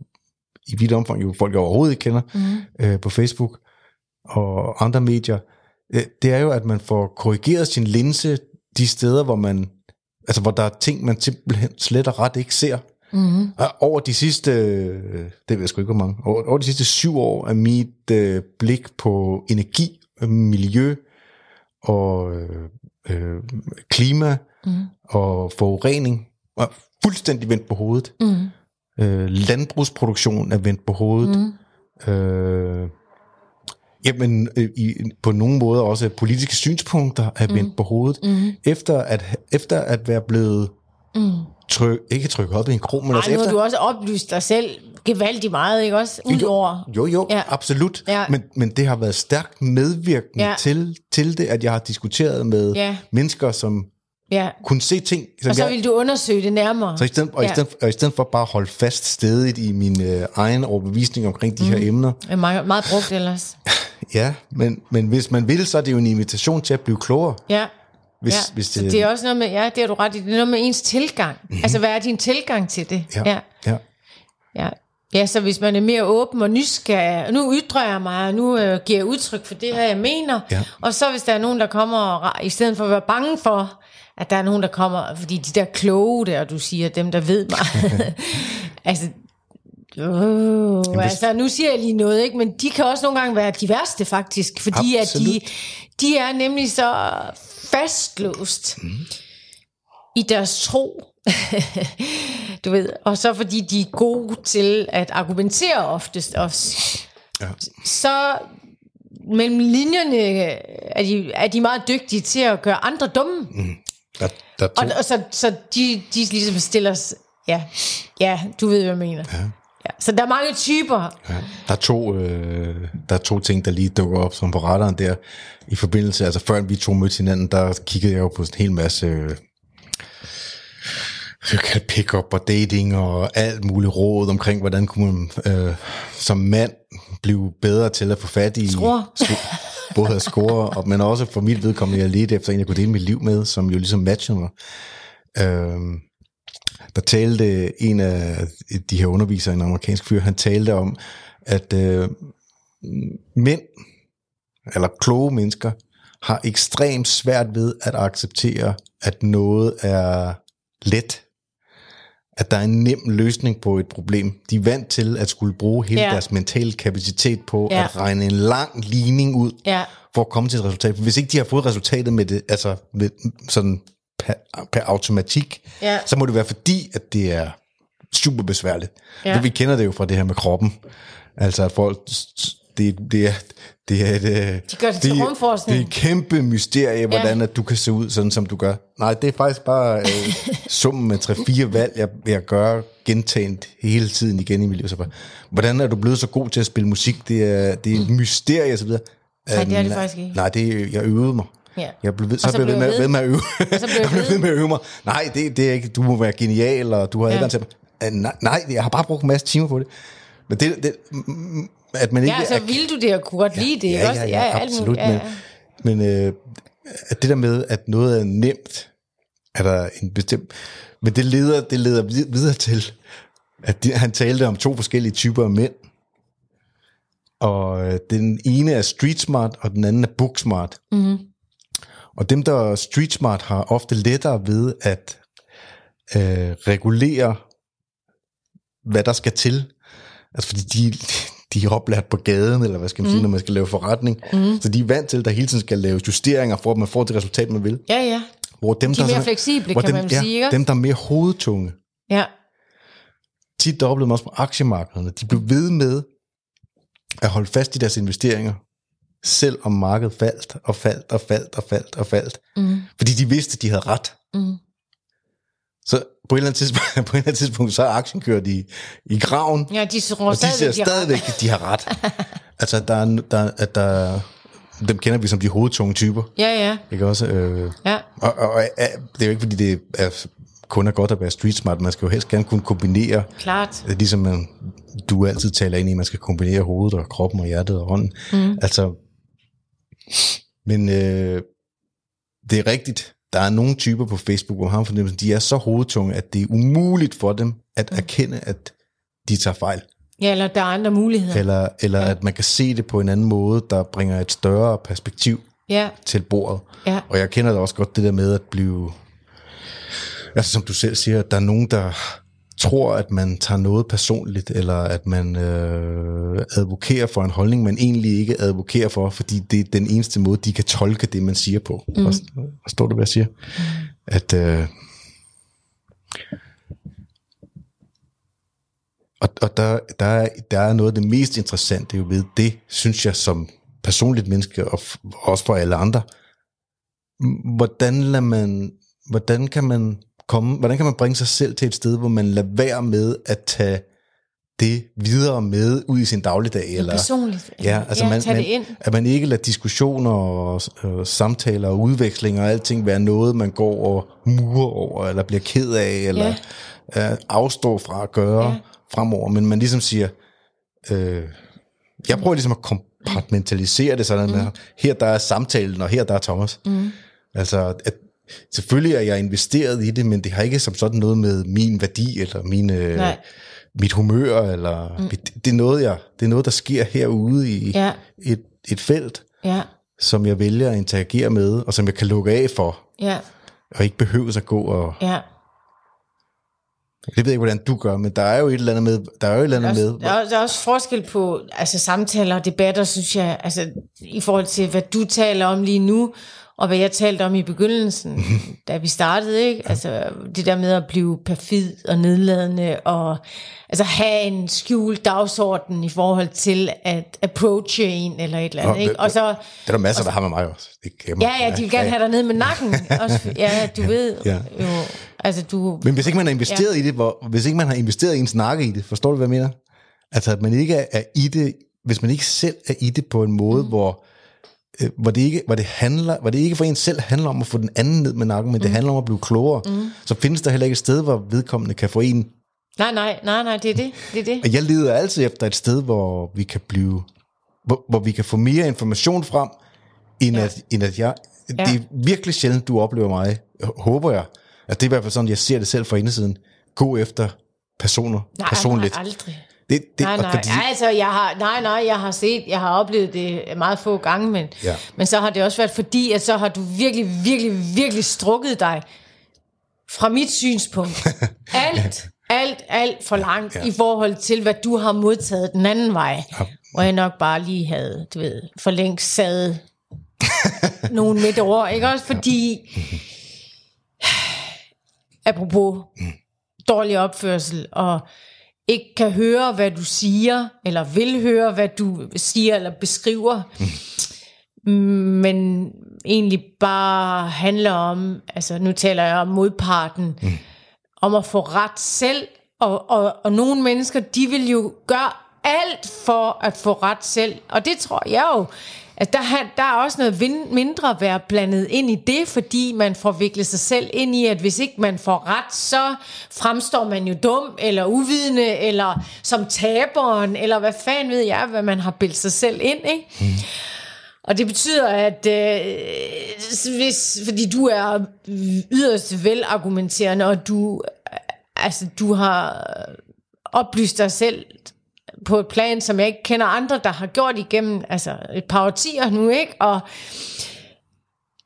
i vidt omfang jo folk, jeg overhovedet ikke kender, mm. øh, på Facebook og andre medier, det er jo, at man får korrigeret sin linse de steder, hvor man, altså hvor der er ting, man simpelthen slet og ret ikke ser. Mm-hmm. Over de sidste, det ved jeg sgu ikke hvor mange, over, over de sidste syv år er mit øh, blik på energi, miljø og øh, øh, klima mm. og forurening er fuldstændig vendt på hovedet. Mm. Øh, landbrugsproduktion er vendt på hovedet. Mm. Øh, jamen, øh, i, på nogle måder også politiske synspunkter er vendt mm. på hovedet. Mm. Efter, at, efter at være blevet mm tryk, ikke trykke op i en krog, men Ej, altså efter... du også oplyst dig selv gevaldigt meget, ikke også? Udover... Jo, jo, ja. absolut. Ja. Men, men det har været stærkt medvirkende ja. til, til det, at jeg har diskuteret med ja. mennesker, som ja. kunne se ting. Som og så jeg, vil du undersøge det nærmere. Så i stedet, og, ja. i stedet, og i stedet for bare at holde fast stedet i min øh, egen overbevisning omkring de mm. her emner. Det er meget, meget brugt ellers. ja, men, men hvis man vil, så er det jo en invitation til at blive klogere. Ja. Hvis, ja, hvis det, så det er også noget med, ja, det har du ret i, det er noget med ens tilgang. Mm-hmm. Altså, hvad er din tilgang til det? Ja, ja. ja. ja. Ja, så hvis man er mere åben og nysgerrig, nu ytrer jeg mig, og nu øh, giver jeg udtryk for det her, jeg mener, ja. og så hvis der er nogen, der kommer, og, i stedet for at være bange for, at der er nogen, der kommer, fordi de der kloge der, du siger, dem der ved mig, altså, Oh, Jamen, altså, nu siger jeg lige noget, ikke? men de kan også nogle gange være de værste faktisk, fordi at de, de er nemlig så fastlåst mm. i deres tro. du ved, og så fordi de er gode til at argumentere oftest også. Ja. Så mellem linjerne er de, er de meget dygtige til at gøre andre dumme. Mm. Der, der og, og så, så de, de ligesom stiller ja, ja, du ved, hvad jeg mener. Ja. Ja, så der er mange typer. Ja, der, er to, øh, der er to ting, der lige dukker op som på radaren der. I forbindelse, altså før vi to mødte hinanden, der kiggede jeg jo på en hel masse... Øh, kan pick-up og dating og alt muligt råd omkring, hvordan kunne man øh, som mand blive bedre til at få fat i... Score både at score, og, men også for mit vedkommende, jeg ledte efter en, jeg kunne dele mit liv med, som jo ligesom matcher mig. Øhm, der talte en af de her undervisere, en amerikansk fyr, han talte om, at øh, mænd, eller kloge mennesker, har ekstremt svært ved at acceptere, at noget er let. At der er en nem løsning på et problem. De er vant til at skulle bruge hele Ja. deres mentale kapacitet på Ja. at regne en lang ligning ud, Ja. for at komme til et resultat. Hvis ikke de har fået resultatet med det, altså med, sådan per, per automatik, Ja. så må det være fordi, at det er super besværligt. Ja. Det, vi kender det jo fra det her med kroppen. Altså at folk, det, det er, det er et, øh, De gør det til det, rumforskning. Det er et kæmpe mysterie, hvordan at du kan se ud sådan, som du gør. Nej, det er faktisk bare øh, summen med 3-4 valg, jeg, jeg gør gentaget hele tiden igen i mit liv. Så bare, hvordan er du blevet så god til at spille musik? Det er, det er et mysterie, og så videre. Nej, det er det Øh, faktisk ikke. Nej, det er, jeg øvede mig. Ja. Jeg blev ved, så, så blev jeg ved jeg ved med at øve. så blev jeg jeg blev ved. ved med at øve mig. Nej, det, det er ikke. Du må være genial, og du har Ja. adgang til Øh, Nej, nej, jeg har bare brugt en masse timer på det. Men det, det mm, at man ikke... Ja, så er- vil du det, og kunne godt lide det, ja, også? ja, ja, alt absolut. Ja, ja. Men, men øh, at det der med, at noget er nemt, er der en bestemt... Men det leder, det leder vid- videre til, at de, han talte om to forskellige typer af mænd. Og øh, den ene er street smart, og den anden er book smart. Mm-hmm. Og dem, der er street smart, har ofte lettere ved at øh, regulere, hvad der skal til. Altså fordi de, de er oplært på gaden, eller hvad skal man sige, når man skal lave forretning. Mm. Så de er vant til, at der hele tiden skal laves justeringer, for at man får det resultat, man vil. ja, ja. Hvor dem, De er der mere fleksible, hvor kan dem, man ja, sige, ikke? Dem, der er mere hovedtunge. Ja, Tit der oplevede man også på aktiemarkederne. De blev ved med at holde fast i deres investeringer, selv om markedet faldt og faldt og faldt og faldt og faldt. mm. Fordi de vidste, at de havde ret. Mm. Så på et eller andet tidspunkt, på et eller andet tidspunkt så er aktien kørt i, i graven, ja de tror og de ser stadigvæk, de har- de ret. altså, der er, der, at der, dem kender vi som de hovedtunge typer. Ja, ja, Ikke også? Øh, ja. og, og, og det er jo ikke, fordi det er kun er godt at være street smart. Man skal jo helst gerne kunne kombinere, Klart. øh, ligesom man, du altid taler ind i, man skal kombinere hovedet og kroppen og hjertet og hånden. Mm. Altså, men øh, det er rigtigt. Der er nogle typer på Facebook, hvor man har en fornemmelse, de er så hovedtunge, at det er umuligt for dem at erkende, at de tager fejl. Ja, eller der er andre muligheder. Eller, eller at man kan se det på en anden måde, der bringer et større perspektiv Ja, til bordet. ja. Og jeg kender da også godt det der med at blive... Altså som du selv siger, at der er nogen, der tror, at man tager noget personligt, eller at man øh, advokerer for en holdning, man egentlig ikke advokerer for, fordi det er den eneste måde, de kan tolke det, man siger på. Mm. Forstår du, hvad jeg siger? Mm. At... Øh, og, og der, der, er, der er noget af det mest interessante jo ved det, synes jeg som personligt menneske, og også for alle andre, hvordan lader man, hvordan kan man komme, hvordan kan man bringe sig selv til et sted, hvor man lader være med at tage det videre med ud i sin dagligdag, eller Personligt. Ja, altså ja, man, man, det ind. at man ikke lader diskussioner og, og samtaler og udvekslinger og alting være noget, man går og murer over, eller bliver ked af, eller ja. uh, afstår fra at gøre ja. fremover, men man ligesom siger, øh, jeg prøver ligesom at kompartmentalisere det sådan, mm. her der er samtalen, og her der er Thomas. Mm. Altså, at, selvfølgelig er jeg investeret i det, men det har ikke som sådan noget med min værdi, eller mine, Nej. mit humør, eller mm. det, det, er noget, jeg, det er noget, der sker herude i Ja. et, et felt, Ja, som jeg vælger at interagere med, og som jeg kan lukke af for, ja, og ikke behøver at gå og... ja. Det ved jeg ikke, hvordan du gør, men der er jo et eller andet med... Der er jo et eller andet Der er, med også, der, er, der er også forskel på altså, samtaler og debatter, synes jeg, altså, i forhold til, hvad du taler om lige nu, og hvad jeg talte om i begyndelsen, da vi startede, ikke? Altså, det der med at blive perfid og nedladende, og altså, have en skjult dagsorden i forhold til at approache en, eller et eller andet, Nå, ikke? det- Og så, Det er der masser, der har med mig også. Det man- ja, ja, de vil gerne have dig ned med nakken. Også, ja, du ved Ja. jo, altså, du... Men hvis ikke man har investeret ja. i det, hvor, hvis ikke man har investeret i en snakke i det, forstår du, hvad jeg mener? Altså, at man ikke er, er i det, hvis man ikke selv er i det på en måde, mm. hvor, øh, hvor, det ikke, hvor, det handler, hvor det ikke for en selv handler om at få den anden ned med nakken, men mm. det handler om at blive klogere, mm. så findes der heller ikke et sted, hvor vedkommende kan få en. Nej, nej, nej, nej, det er det, det er det. Og jeg leder altid efter et sted, hvor vi kan blive, hvor, hvor vi kan få mere information frem, end, Ja. at, end at jeg, ja. Det er virkelig sjældent, du oplever mig, håber jeg, at det er i hvert fald sådan, jeg ser det selv fra indersiden, gå efter personer Nej, personligt. nej, aldrig. Det, det, Nej, nej, fordi- altså, jeg har, nej, nej, jeg har set, jeg har oplevet det meget få gange, men, Ja. men så har det også været fordi, at så har du virkelig, virkelig, virkelig strukket dig fra mit synspunkt. Alt, alt, alt for langt ja. i forhold til, hvad du har modtaget den anden vej. Ja. Hvor jeg nok bare lige havde, du ved, for længst sad nogen midt over, ikke også? Fordi, apropos dårlig opførsel, og ikke kan høre, hvad du siger, eller vil høre, hvad du siger eller beskriver, men egentlig bare handler om, altså nu taler jeg om modparten, mm. om at få ret selv, og, og, og nogle mennesker, de vil jo gøre alt for at få ret selv, og det tror jeg jo, at der, har- der er også noget vin- mindre at være blandet ind i det, fordi man får viklet sig selv ind i, at hvis ikke man får ret, så fremstår man jo dum, eller uvidende, eller som taberen, eller hvad fanden ved jeg, hvad man har bildt sig selv ind, ikke? Mm. Og det betyder, at øh, hvis, fordi du er yderst velargumenterende, og du, altså, du har oplyst dig selv på et plan, som jeg ikke kender andre, der har gjort igennem altså et par årtier nu, ikke? Og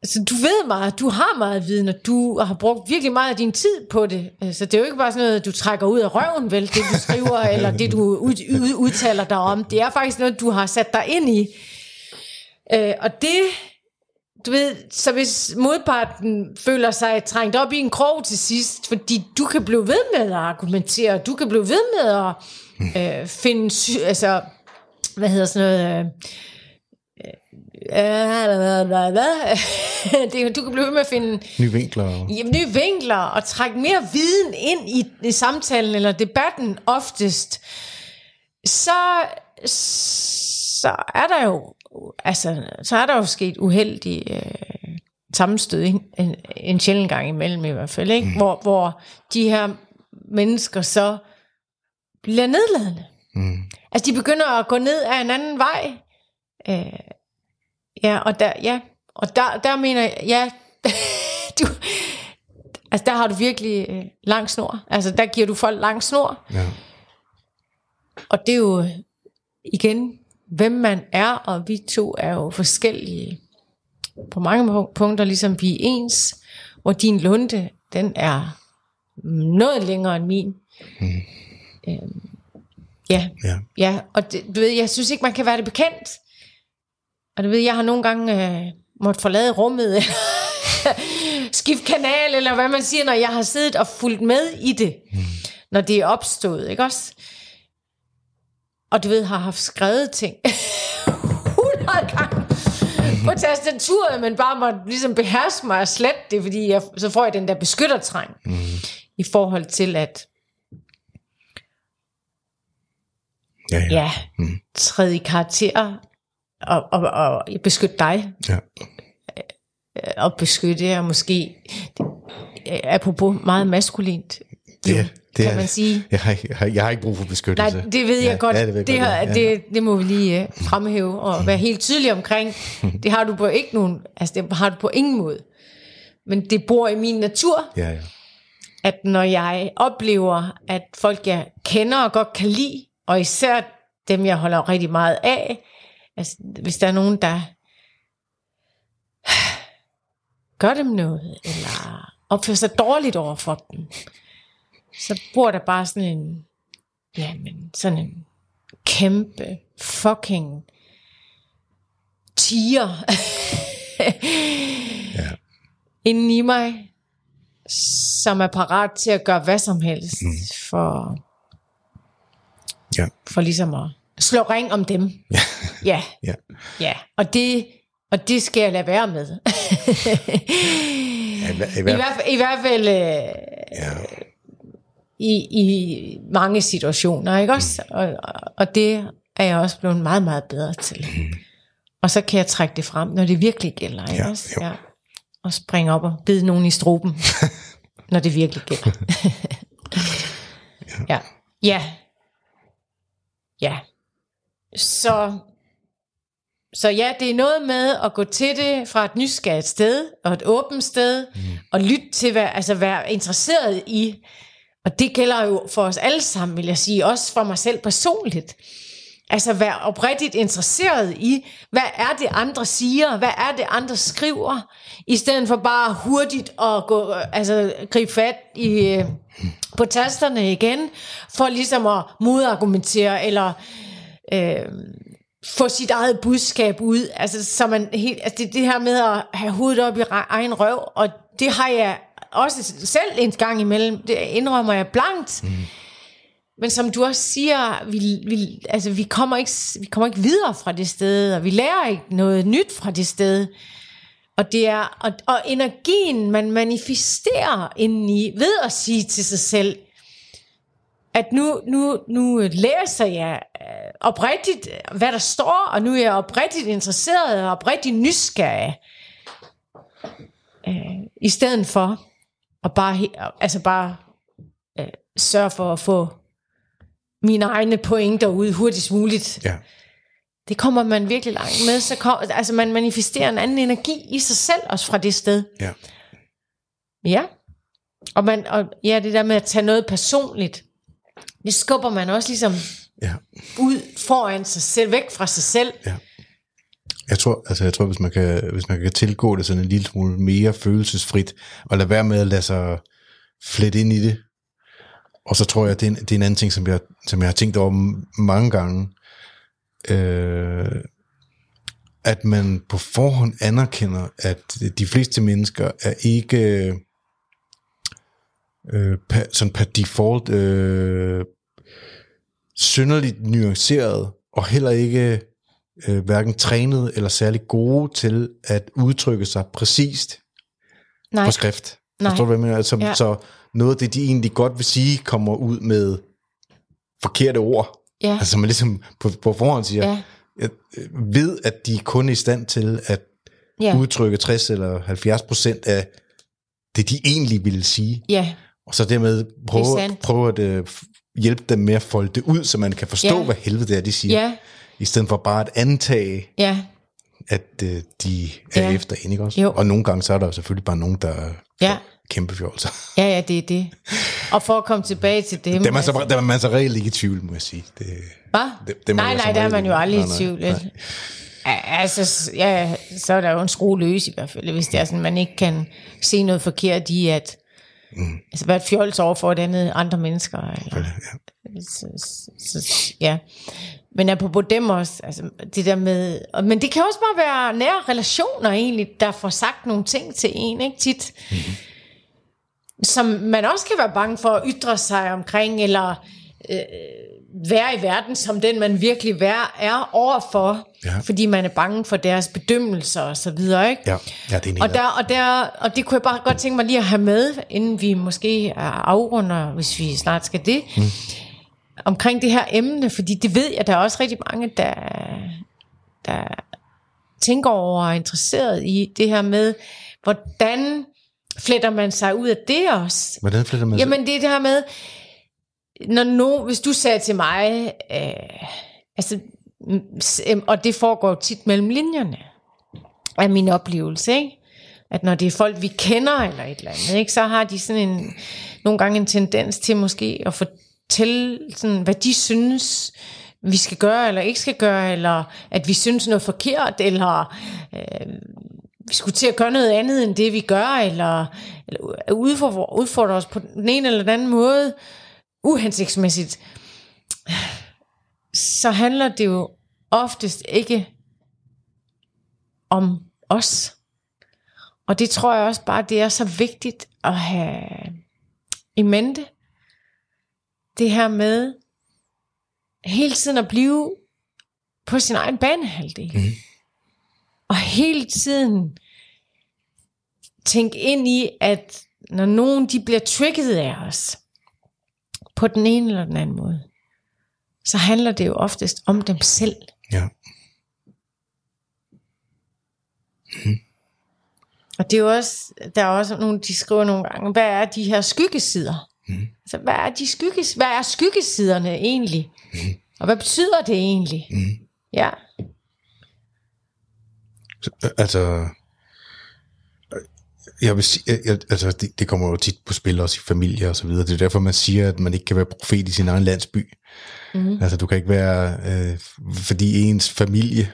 så du ved meget, du har meget viden, og du har brugt virkelig meget af din tid på det. Så det er jo ikke bare sådan noget, du trækker ud af røven, vel, det du skriver, eller det du ud, ud, udtaler dig om. Det er faktisk noget, du har sat dig ind i. Øh, og det, du ved, så hvis modparten føler sig trængt op i en krog til sidst, fordi du kan blive ved med at argumentere, du kan blive ved med at øh, finde, sy- altså, hvad hedder sådan noget, øh, øh, det, du kan blive ved med at finde Nye vinkler. og- Jamen, nye vinkler og trække mere viden ind i, i samtalen eller debatten oftest, så, så er der jo altså, så er der jo sket uheldig øh, sammenstød en, en, en sjældent gang imellem i hvert fald, ikke? Mm. Hvor, hvor de her mennesker så bliver nedladende. Mm. Altså, de begynder at gå ned af en anden vej. Øh, ja, og der, ja, og der, der mener jeg, ja, du, altså der har du virkelig øh, lang snor. Altså, der giver du folk lang snor. Ja. Og det er jo igen, hvem man er, og vi to er jo forskellige på mange pu- punkter, ligesom vi er ens, hvor din lunde, den er noget længere end min. Mm. Øhm, ja, Ja. ja, og det, du ved, jeg synes ikke, man kan være det bekendt. Og du ved, jeg har nogle gange øh, måtte forlade rummet, skift kanal, eller hvad man siger, når jeg har siddet og fulgt med i det, mm. når det er opstået, ikke også? Og du ved, har haft skrevet ting 100 gange på tastaturet, men bare måtte ligesom beherske mig og slette det, fordi jeg, så får jeg den der beskyttertræng mm. i forhold til at Ja, ja. ja, mm. træde i karakter og, og, og beskytte dig ja. og beskytte jer måske, det, apropos meget maskulint, Det, er- det kan er, man sige. Jeg har, jeg, har, jeg har ikke brug for beskyttelse. Nej, det ved jeg ja, godt. Ja, det, ved det, godt, har, ja. det, det må vi lige uh, fremhæve og være helt tydelig omkring. Det har du på ikke nogen, altså det har du på ingen måde. Men det bor i min natur, Ja, ja. at når jeg oplever, at folk jeg kender og godt kan lide, og især dem jeg holder rigtig meget af, altså hvis der er nogen, der gør dem noget, eller opfører sig dårligt over for dem, så bor der bare sådan en, ja, men sådan en kæmpe fucking tiger Ja. inden i mig, som er parat til at gøre hvad som helst mm. for, Ja. for ligesom at slå ring om dem. ja, ja. ja. Og det, og det skal jeg lade være med. ja i, hver- i, I, hver, hvert, I hvert fald øh, ja. i, i mange situationer, ikke også? Og, og- og det er jeg også blevet meget, meget bedre til. Og så kan jeg trække det frem, når det virkelig gælder, ikke Ja, også? jo. Ja. Og springe op og bide nogen i struben, når det virkelig gælder. ja. Ja. Ja. Så, så ja, det er noget med at gå til det fra et nysgerrigt sted, og et åbent sted, mm. og lytte til, hvad, altså være interesseret i, Og det gælder jo for os alle sammen, vil jeg sige, også for mig selv personligt. Altså være oprigtigt interesseret i, hvad er det andre siger, hvad er det andre skriver, i stedet for bare hurtigt at gå, altså gribe fat i, øh, på tasterne igen, for ligesom at modargumentere, eller øh, få sit eget budskab ud. Altså, så man helt, altså det, det her med at have hovedet op i egen røv, og det har jeg også selv en gang imellem, det indrømmer jeg blankt. Mm. Men som du også siger, vi, vi, altså, vi, kommer ikke, vi kommer ikke videre fra det sted, og vi lærer ikke noget nyt fra det sted. Og, det er, og, og energien, man manifesterer indeni, ved at sige til sig selv, at nu, nu, nu læser jeg øh, oprigtigt, hvad der står, og nu er jeg oprigtigt interesseret og oprigtigt nysgerrig. Øh, I stedet for at bare, altså bare øh, sørge for at få mine egne pointer ud hurtigst muligt. Ja. Det kommer man virkelig langt med. Så kom, altså man manifesterer en anden energi i sig selv også fra det sted. Ja. Ja. Og, man, og ja, det der med at tage noget personligt, det skubber man også ligesom Ja. ud foran sig selv, væk fra sig selv. Ja. Jeg tror, altså jeg tror, hvis man kan, hvis man kan tilgå det sådan en lille smule mere følelsesfrit, og lade være med at lade sig flette ind i det. Og så tror jeg, det er en, det er en anden ting, som jeg, som jeg har tænkt over mange gange, øh, at man på forhånd anerkender, at de fleste mennesker er ikke øh, per, sådan per default øh, synderligt nuanceret, og heller ikke øh, hverken trænet eller særlig gode til at udtrykke sig præcist Nej. på skrift. Nej. Forstår du, hvad jeg mener? Altså, Ja. Så noget af det, de egentlig godt vil sige, kommer ud med forkerte ord. Ja. Altså man ligesom på, på forhånd siger, Ja. jeg øh, ved, at de kun er i stand til at Ja. udtrykke 60 eller 70 procent af det, de egentlig ville sige. Ja. Og så dermed prøve, prøve at øh, hjælpe dem med at folde det ud, så man kan forstå, Ja. hvad helvede det er, de siger. Ja. I stedet for bare at antage, Ja. at øh, de er Ja. efter en, ikke også? Jo. Og nogle gange, så er der jo selvfølgelig bare nogen, der er Ja. Kæmpe fjolser. Ja, ja, det er det. Og for at komme tilbage til dem. Dem er man altså, så, der er man så reelt ikke i tvivl, må jeg sige. Det, Hvad? det- det må nej, nej, der er man jo aldrig i tvivl. nej. Altså, ja, så er der jo en skrue løs i hvert fald, hvis det er sådan, man ikke kan se noget forkert i, at mm. altså, være et fjols over for et andet andre mennesker. Eller, Ja. så, så, så, ja. Men apropos dem også, altså det der med, og- men det kan også bare være nære relationer egentlig, der får sagt nogle ting til en, ikke tit, mm-hmm. Som man også kan være bange for at ytre sig omkring, eller øh, være i verden som den, man virkelig er, er overfor, Ja. fordi man er bange for deres bedømmelser og så videre, ikke? Ja, ja, det er Og, der, og, der, og det kunne jeg bare godt tænke mig lige at have med, inden vi måske afrunder, hvis vi snart skal det, mm. omkring det her emne, fordi det ved jeg, der er også rigtig mange, der, der tænker over og er interesseret i det her med, hvordan fletter man sig ud af det også? Hvordan fletter man sig? Jamen det er det her med, når no, hvis du sagde til mig, øh, altså, mm, og det foregår tit mellem linjerne, af min oplevelse, ikke? at når det er folk, vi kender eller et eller andet, ikke? så har de sådan en, nogle gange en tendens til måske at fortælle, sådan, hvad de synes, vi skal gøre eller ikke skal gøre, eller at vi synes noget forkert, eller øh, vi skulle til at gøre noget andet end det, vi gør, eller, eller udfordre, udfordre os på den ene eller den anden måde, uhensigtsmæssigt, så handler det jo oftest ikke om os. Og det tror jeg også bare, det er så vigtigt at have i mente. Det her med hele tiden at blive på sin egen banehalvdel. Mm. Og hele tiden tænke ind i, at når nogen de bliver trigget af os, på den ene eller den anden måde, så handler det jo oftest om dem selv. Ja. Og det er jo også, der er også nogle, de skriver nogle gange, hvad er de her skyggesider? Mm. Altså, hvad er, de skygges, hvad er skyggesiderne egentlig? Mm. Og hvad betyder det egentlig? Mm. Ja, Altså, Jeg vil sige, jeg, altså det, det kommer jo tit på spil også i familie og så videre. Det er derfor, man siger, at man ikke kan være profet i sin egen landsby. Mm. Altså du kan ikke være, øh, fordi ens familie,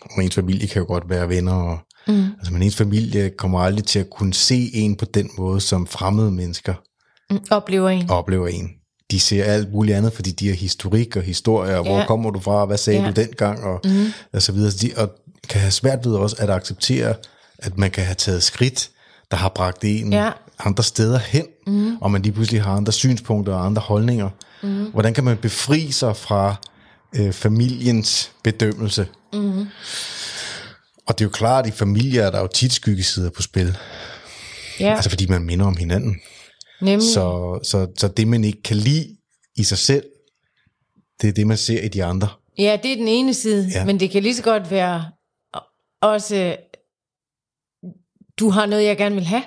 og ens familie kan jo godt være venner, og, mm. altså, men ens familie kommer aldrig til at kunne se en på den måde, som fremmede mennesker Mm, oplever en. oplever en. De ser alt muligt andet, fordi de har historik og historie, og hvor Ja. kommer du fra, hvad sagde Ja. du dengang, og, mm. og så videre. De, og kan have svært ved også at acceptere, at man kan have taget skridt, der har bragt en Ja. andre steder hen, mm. og man lige pludselig har andre synspunkter og andre holdninger. Mm. Hvordan kan man befri sig fra øh, familiens bedømmelse? Mm. Og det er jo klart, at i familier er der jo tit skyggesider på spil, Ja, altså fordi man minder om hinanden. nemlig. Så, så, så det, man ikke kan lide i sig selv, det er det, man ser i de andre. Ja, det er den ene side, Ja. men det kan lige så godt være også, du har noget, jeg gerne vil have.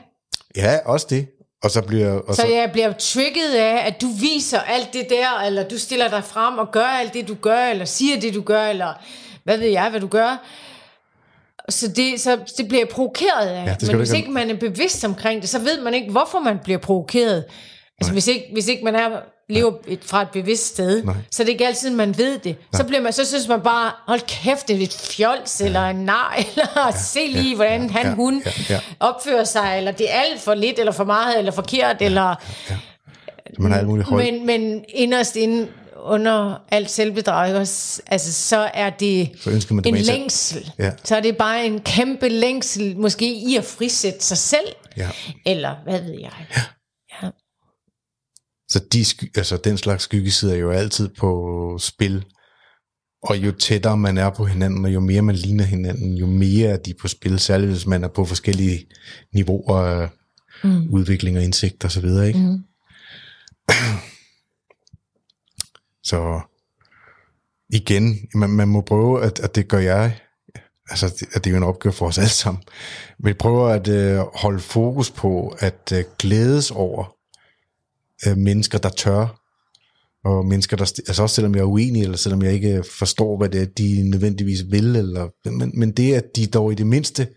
Ja, også det. Og så bliver... Og Så så, jeg bliver trigget af, at du viser alt det der, eller du stiller dig frem og gør alt det, du gør, eller siger det, du gør, eller hvad ved jeg, hvad du gør. Så det, så det bliver jeg provokeret af. Ja, Men hvis ikke- ikke man er bevidst omkring det, så ved man ikke, hvorfor man bliver provokeret. Altså hvis ikke, hvis ikke man er, lever et, fra et bevidst sted, Nej. så det er ikke altid, man ved det. Så, bliver man, så synes man bare, hold kæft, det er et fjols, eller en nar, eller se lige, hvordan han, ja, hun ja, ja. opfører sig, eller det er alt for lidt, eller for meget, eller forkert, eller... man har alt muligt højt. Men, men inderst inde under alt selvbedrag, altså, så er det Så ønsker man en tilbage til- længsel. Ja. Så er det bare en kæmpe længsel, måske i at frisætte sig selv, Ja. eller hvad ved jeg. Ja. ja. Så de, altså, den slags skyggesider er jo altid på spil. Og jo tættere man er på hinanden, og jo mere man ligner hinanden, jo mere er de på spil, særligt hvis man er på forskellige niveauer af mm. udvikling og indsigt og så videre, ikke? Mm. så igen, man, man må prøve, at, at det gør jeg, altså det, at det er jo en opgave for os alle sammen, vi prøver at øh, holde fokus på at øh, glædes over øh, mennesker, der tør, og mennesker, der, altså også selvom jeg er uenig, eller selvom jeg ikke forstår, hvad det er, de nødvendigvis vil, eller, men, men det, at de dog i det mindste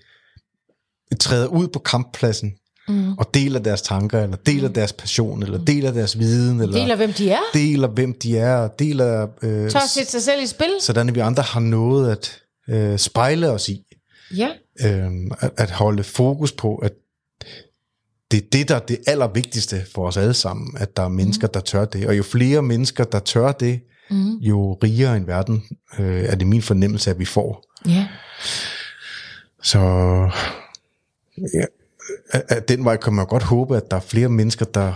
træder ud på kamppladsen, mm. og deler deres tanker, eller deler mm. deres passion, eller deler deres viden, eller Deler, hvem de er. deler hvem de er, og deler, øh, Tør at sætte sig selv i spil. sådan at vi andre har noget at øh, spejle os i, Ja. øh, at, at holde fokus på, at det er det, der er det allervigtigste for os alle sammen, at der er mennesker, der tør det. Og jo flere mennesker, der tør det, mm. jo rigere en verden øh, er det min fornemmelse, at vi får. Ja. Så ja, af, af den vej kan man godt håbe, at der er flere mennesker, der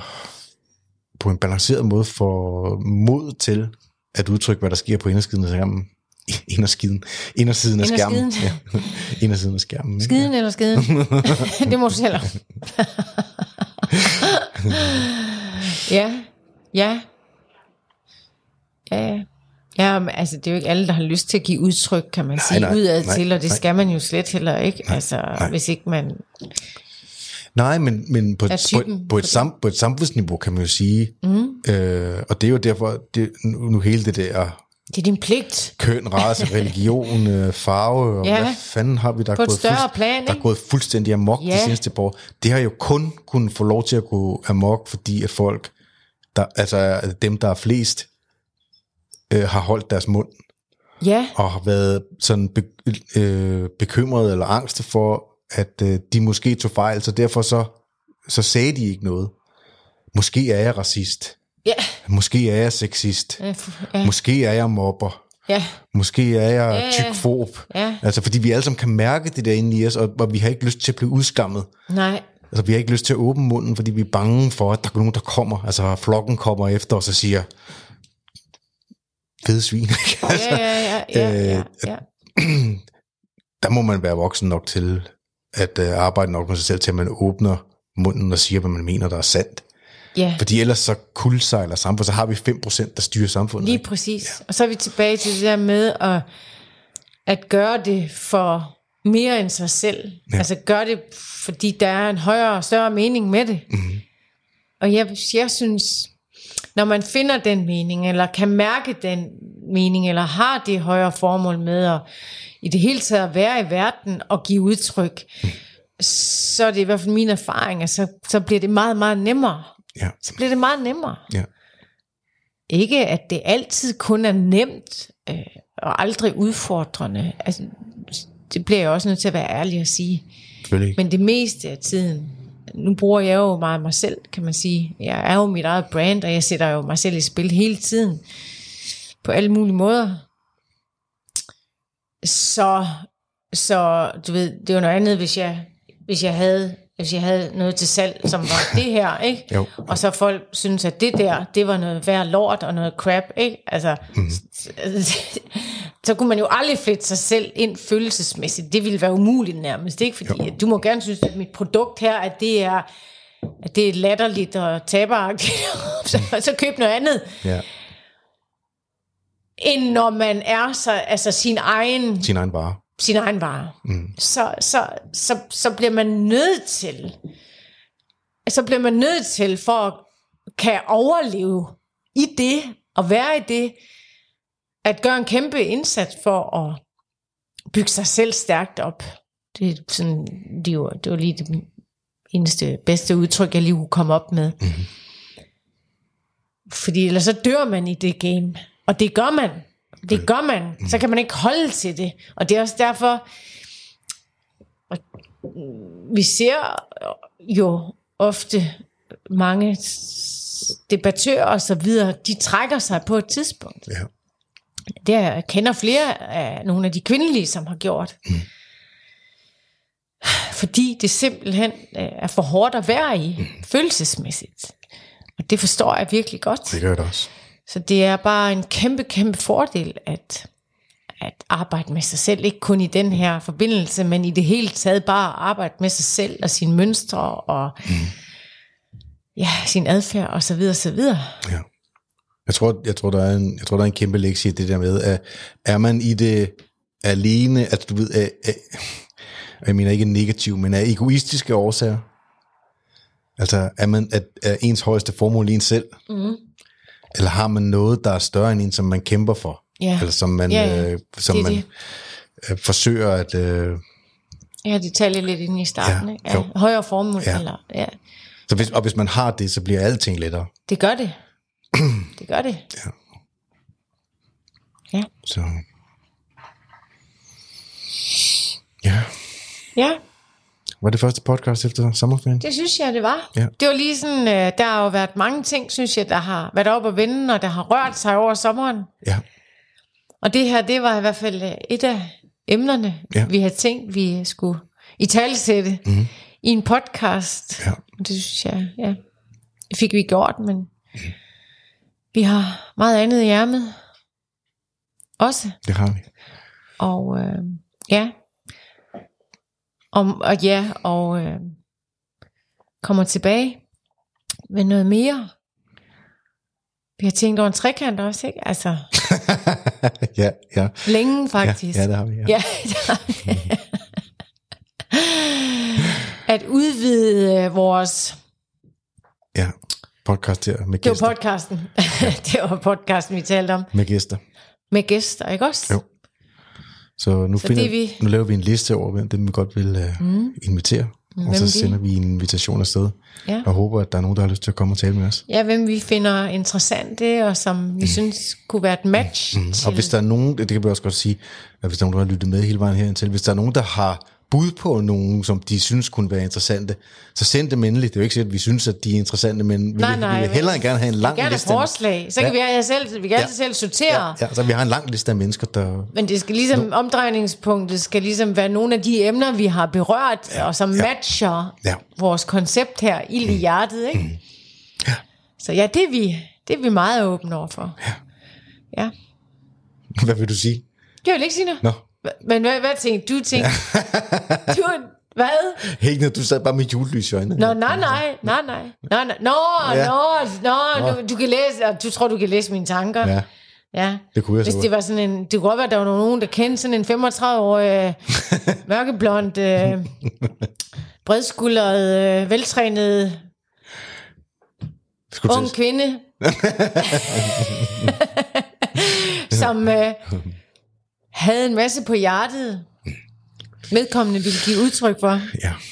på en balanceret måde får mod til at udtrykke, hvad der sker på indersiden af skærmen. Indersiden, indersiden af skærmen. Ja, indersiden af skærmen. Skiden eller skiden? det må du selv ja, ja. Ja, ja. Ja, men altså det er jo ikke alle, der har lyst til at give udtryk, kan man sige, nej, udad nej, til, og det nej. skal man jo slet heller ikke, altså nej. hvis ikke man... Nej, men, men på, Er på, typen på, et sam, på et samfundsniveau kan man jo sige, mm. øh, og det er jo derfor, det, nu, nu hele det der Det er din pligt. køn, race, religion, øh, farve, og Ja. hvad fanden har vi, der, På er et gået, større plan, der er ikke? gået fuldstændig amok ja. de seneste par år. Det har jo kun kunnet få lov til at gå amok, fordi at folk, der, altså dem, der er flest, øh, har holdt deres mund, Ja, og har været sådan be, øh, bekymrede eller angste for, at øh, de måske tog fejl, så derfor så, så sagde de ikke noget. Måske er jeg racist. Ja, Måske er jeg sexist. ja, Måske er jeg mobber. ja, Måske er jeg Ja, ja. tykfob. ja. Altså fordi vi alle sammen kan mærke det der inde i os, og, og vi har ikke lyst til at blive udskammet. nej, Altså vi har ikke lyst til at åbne munden, fordi vi er bange for, at der er nogen, der kommer. Altså flokken kommer efter os og siger, fede svin. altså, ja, ja, ja, ja, ja, øh, ja. der må man være voksen nok til at uh, arbejde nok med sig selv, til at man åbner munden og siger, hvad man mener, der er sandt. Ja. Fordi ellers så kuldsejler samfundet, så har vi 5%, der styrer samfundet. Lige ikke? præcis. Ja. Og så er vi tilbage til det der med at, at gøre det for mere end sig selv. Ja. Altså gøre det, fordi der er en højere og større mening med det. Mm-hmm. Og jeg, jeg synes, når man finder den mening, eller kan mærke den mening, eller har det højere formål med at i det hele taget at være i verden og give udtryk, så er det i hvert fald min erfaring, at så, så bliver det meget, meget nemmere. Ja. Så bliver det meget nemmere. Ja. Ikke at det altid kun er nemt øh, og aldrig udfordrende. Altså, det bliver jeg også nødt til at være ærlig at sige. Men det meste af tiden, nu bruger jeg jo meget mig selv, kan man sige. Jeg er jo mit eget brand, og jeg sætter jo mig selv i spil hele tiden. På alle mulige måder. Så, så du ved, det var noget andet, hvis jeg, hvis jeg havde hvis jeg havde noget til salg, som var det her, ikke? Jo. Og så folk synes, at det der, det var noget værd lort og noget crap, ikke? Altså, mm. så, kunne man jo aldrig flette sig selv ind følelsesmæssigt. Det ville være umuligt nærmest, ikke? Fordi at du må gerne synes, at mit produkt her, at det er, at det er latterligt og taberagtigt, så, så køb noget andet. Ja. End når man er så, altså sin egen Sin egen vare. Sin egen vare, mm. så, så, så, så bliver man nødt til, så bliver man nødt til, for at kan overleve i det, og være i det, at gøre en kæmpe indsats for at bygge sig selv stærkt op. Det er sådan, det var, det var lige det eneste bedste udtryk, jeg lige kunne komme op med. Mm. Fordi ellers så dør man i det game. Og det gør man. Det gør man. Så kan man ikke holde til det. Og det er også derfor, vi ser jo ofte mange debattører og så videre, de trækker sig på et tidspunkt. Ja. Det jeg kender flere af nogle af de kvindelige, som har gjort. Mm. Fordi det simpelthen øh, er for hårdt at være i, mm. følelsesmæssigt. Og det forstår jeg virkelig godt. Det gør det også. Så det er bare en kæmpe, kæmpe fordel at, at arbejde med sig selv. Ikke kun i den her forbindelse, men i det hele taget bare arbejde med sig selv og sine mønstre og mm. ja, sin adfærd og så videre, så videre. Ja. Jeg tror, jeg tror, der er en, jeg tror, der er en kæmpe lektie i det der med, at er man i det alene, altså du ved, af, af, jeg mener ikke negativ, men af egoistiske årsager. Altså er man at, er ens højeste formål i en selv? Mm. Eller har man noget, der er større end en, som man kæmper for? Ja. Eller som man, Ja, ja. øh, som Det man det. øh, forsøger at... Øh, Ja, det talte jeg lidt ind i starten. Ja, ikke? Ja, jo. højere formål. Ja. Eller, ja. så hvis, og hvis man har det, så bliver alting lettere. Det gør det. Det gør det. Ja. Ja. Så... Ja. Ja, Var det første podcast efter sommerferien? det synes jeg, det var. Ja. Det var lige sådan, øh, der har jo været mange ting, synes jeg, der har været op og vende, og der har rørt sig over sommeren. Ja. Og det her, det var i hvert fald øh, et af emnerne, Ja. vi havde tænkt, vi skulle i talsætte mm. i en podcast. Ja. Det synes jeg, ja, det fik vi gjort, men mm. vi har meget andet i ærmet. Også. Det har vi. Og øh, ja. Og, og ja, og øh, kommer tilbage med noget mere. Vi har tænkt over en trekant også, ikke? Altså, ja, ja. længe Ja, faktisk. ja, det har vi. Ja. Ja, det har vi. At udvide øh, vores... ja. Podcast her med Det gæster. var podcasten. det var podcasten, vi talte om. med gæster. Med gæster, ikke også? Jo. Så nu, Så finder, er vi- nu laver vi en liste over, hvem dem vi godt vil uh, mm. invitere. Og Hvem så de? sender vi en invitation afsted. Ja. Og håber, at der er nogen, der har lyst til at komme og tale med os. Ja, hvem vi finder interessante, og som vi synes kunne være et match mm. til. Og hvis der er nogen, det kan vi også godt sige, at hvis der er nogen, der har lyttet med hele vejen herind til, hvis der er nogen, der har bud på nogen, som de synes kunne være interessante, så send dem endelig. Det er jo ikke sikkert, at vi synes, at de er interessante, men vi, Nej, vil, nej, vi vil hellere gerne have en lang gerne liste. af- forslag, så kan Ja. vi, have selv, vi kan altid selv sortere. Ja, ja, så vi har en lang liste af mennesker, der... Men det skal ligesom, omdrejningspunktet skal ligesom være nogle af de emner, vi har berørt, ja, og som ja. matcher Ja. vores koncept her, ild i hjertet, ikke? Mm. Ja. Så ja, det er vi, det er vi meget åbne over for. Ja. ja. Hvad vil du sige? Det vil ikke sige noget. Nå, Men hvad, hvad tænkte du? Tænkte, du, hvad? ned, du sad bare med julelys i øjnene. Nå, nej, nej, nej, nej. Nå, nå, nå, Ja. nå, nå, du, du kan læse, og du tror, du kan læse mine tanker. Ja, Ja. det kunne jeg Hvis så det var sådan en, det kunne godt være, at der var nogen, der kendte sådan en 35-årig øh, mørkeblond, øh, bredskuldret, øh, veltrænet Skulle ung kvinde, som øh, havde en masse på hjertet, vedkommende ville give udtryk for. ja.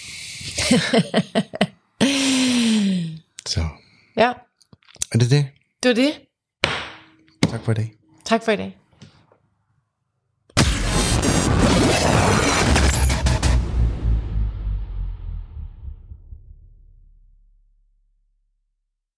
Så Ja, er det det. det var det. Tak for i dag. Tak for i dag.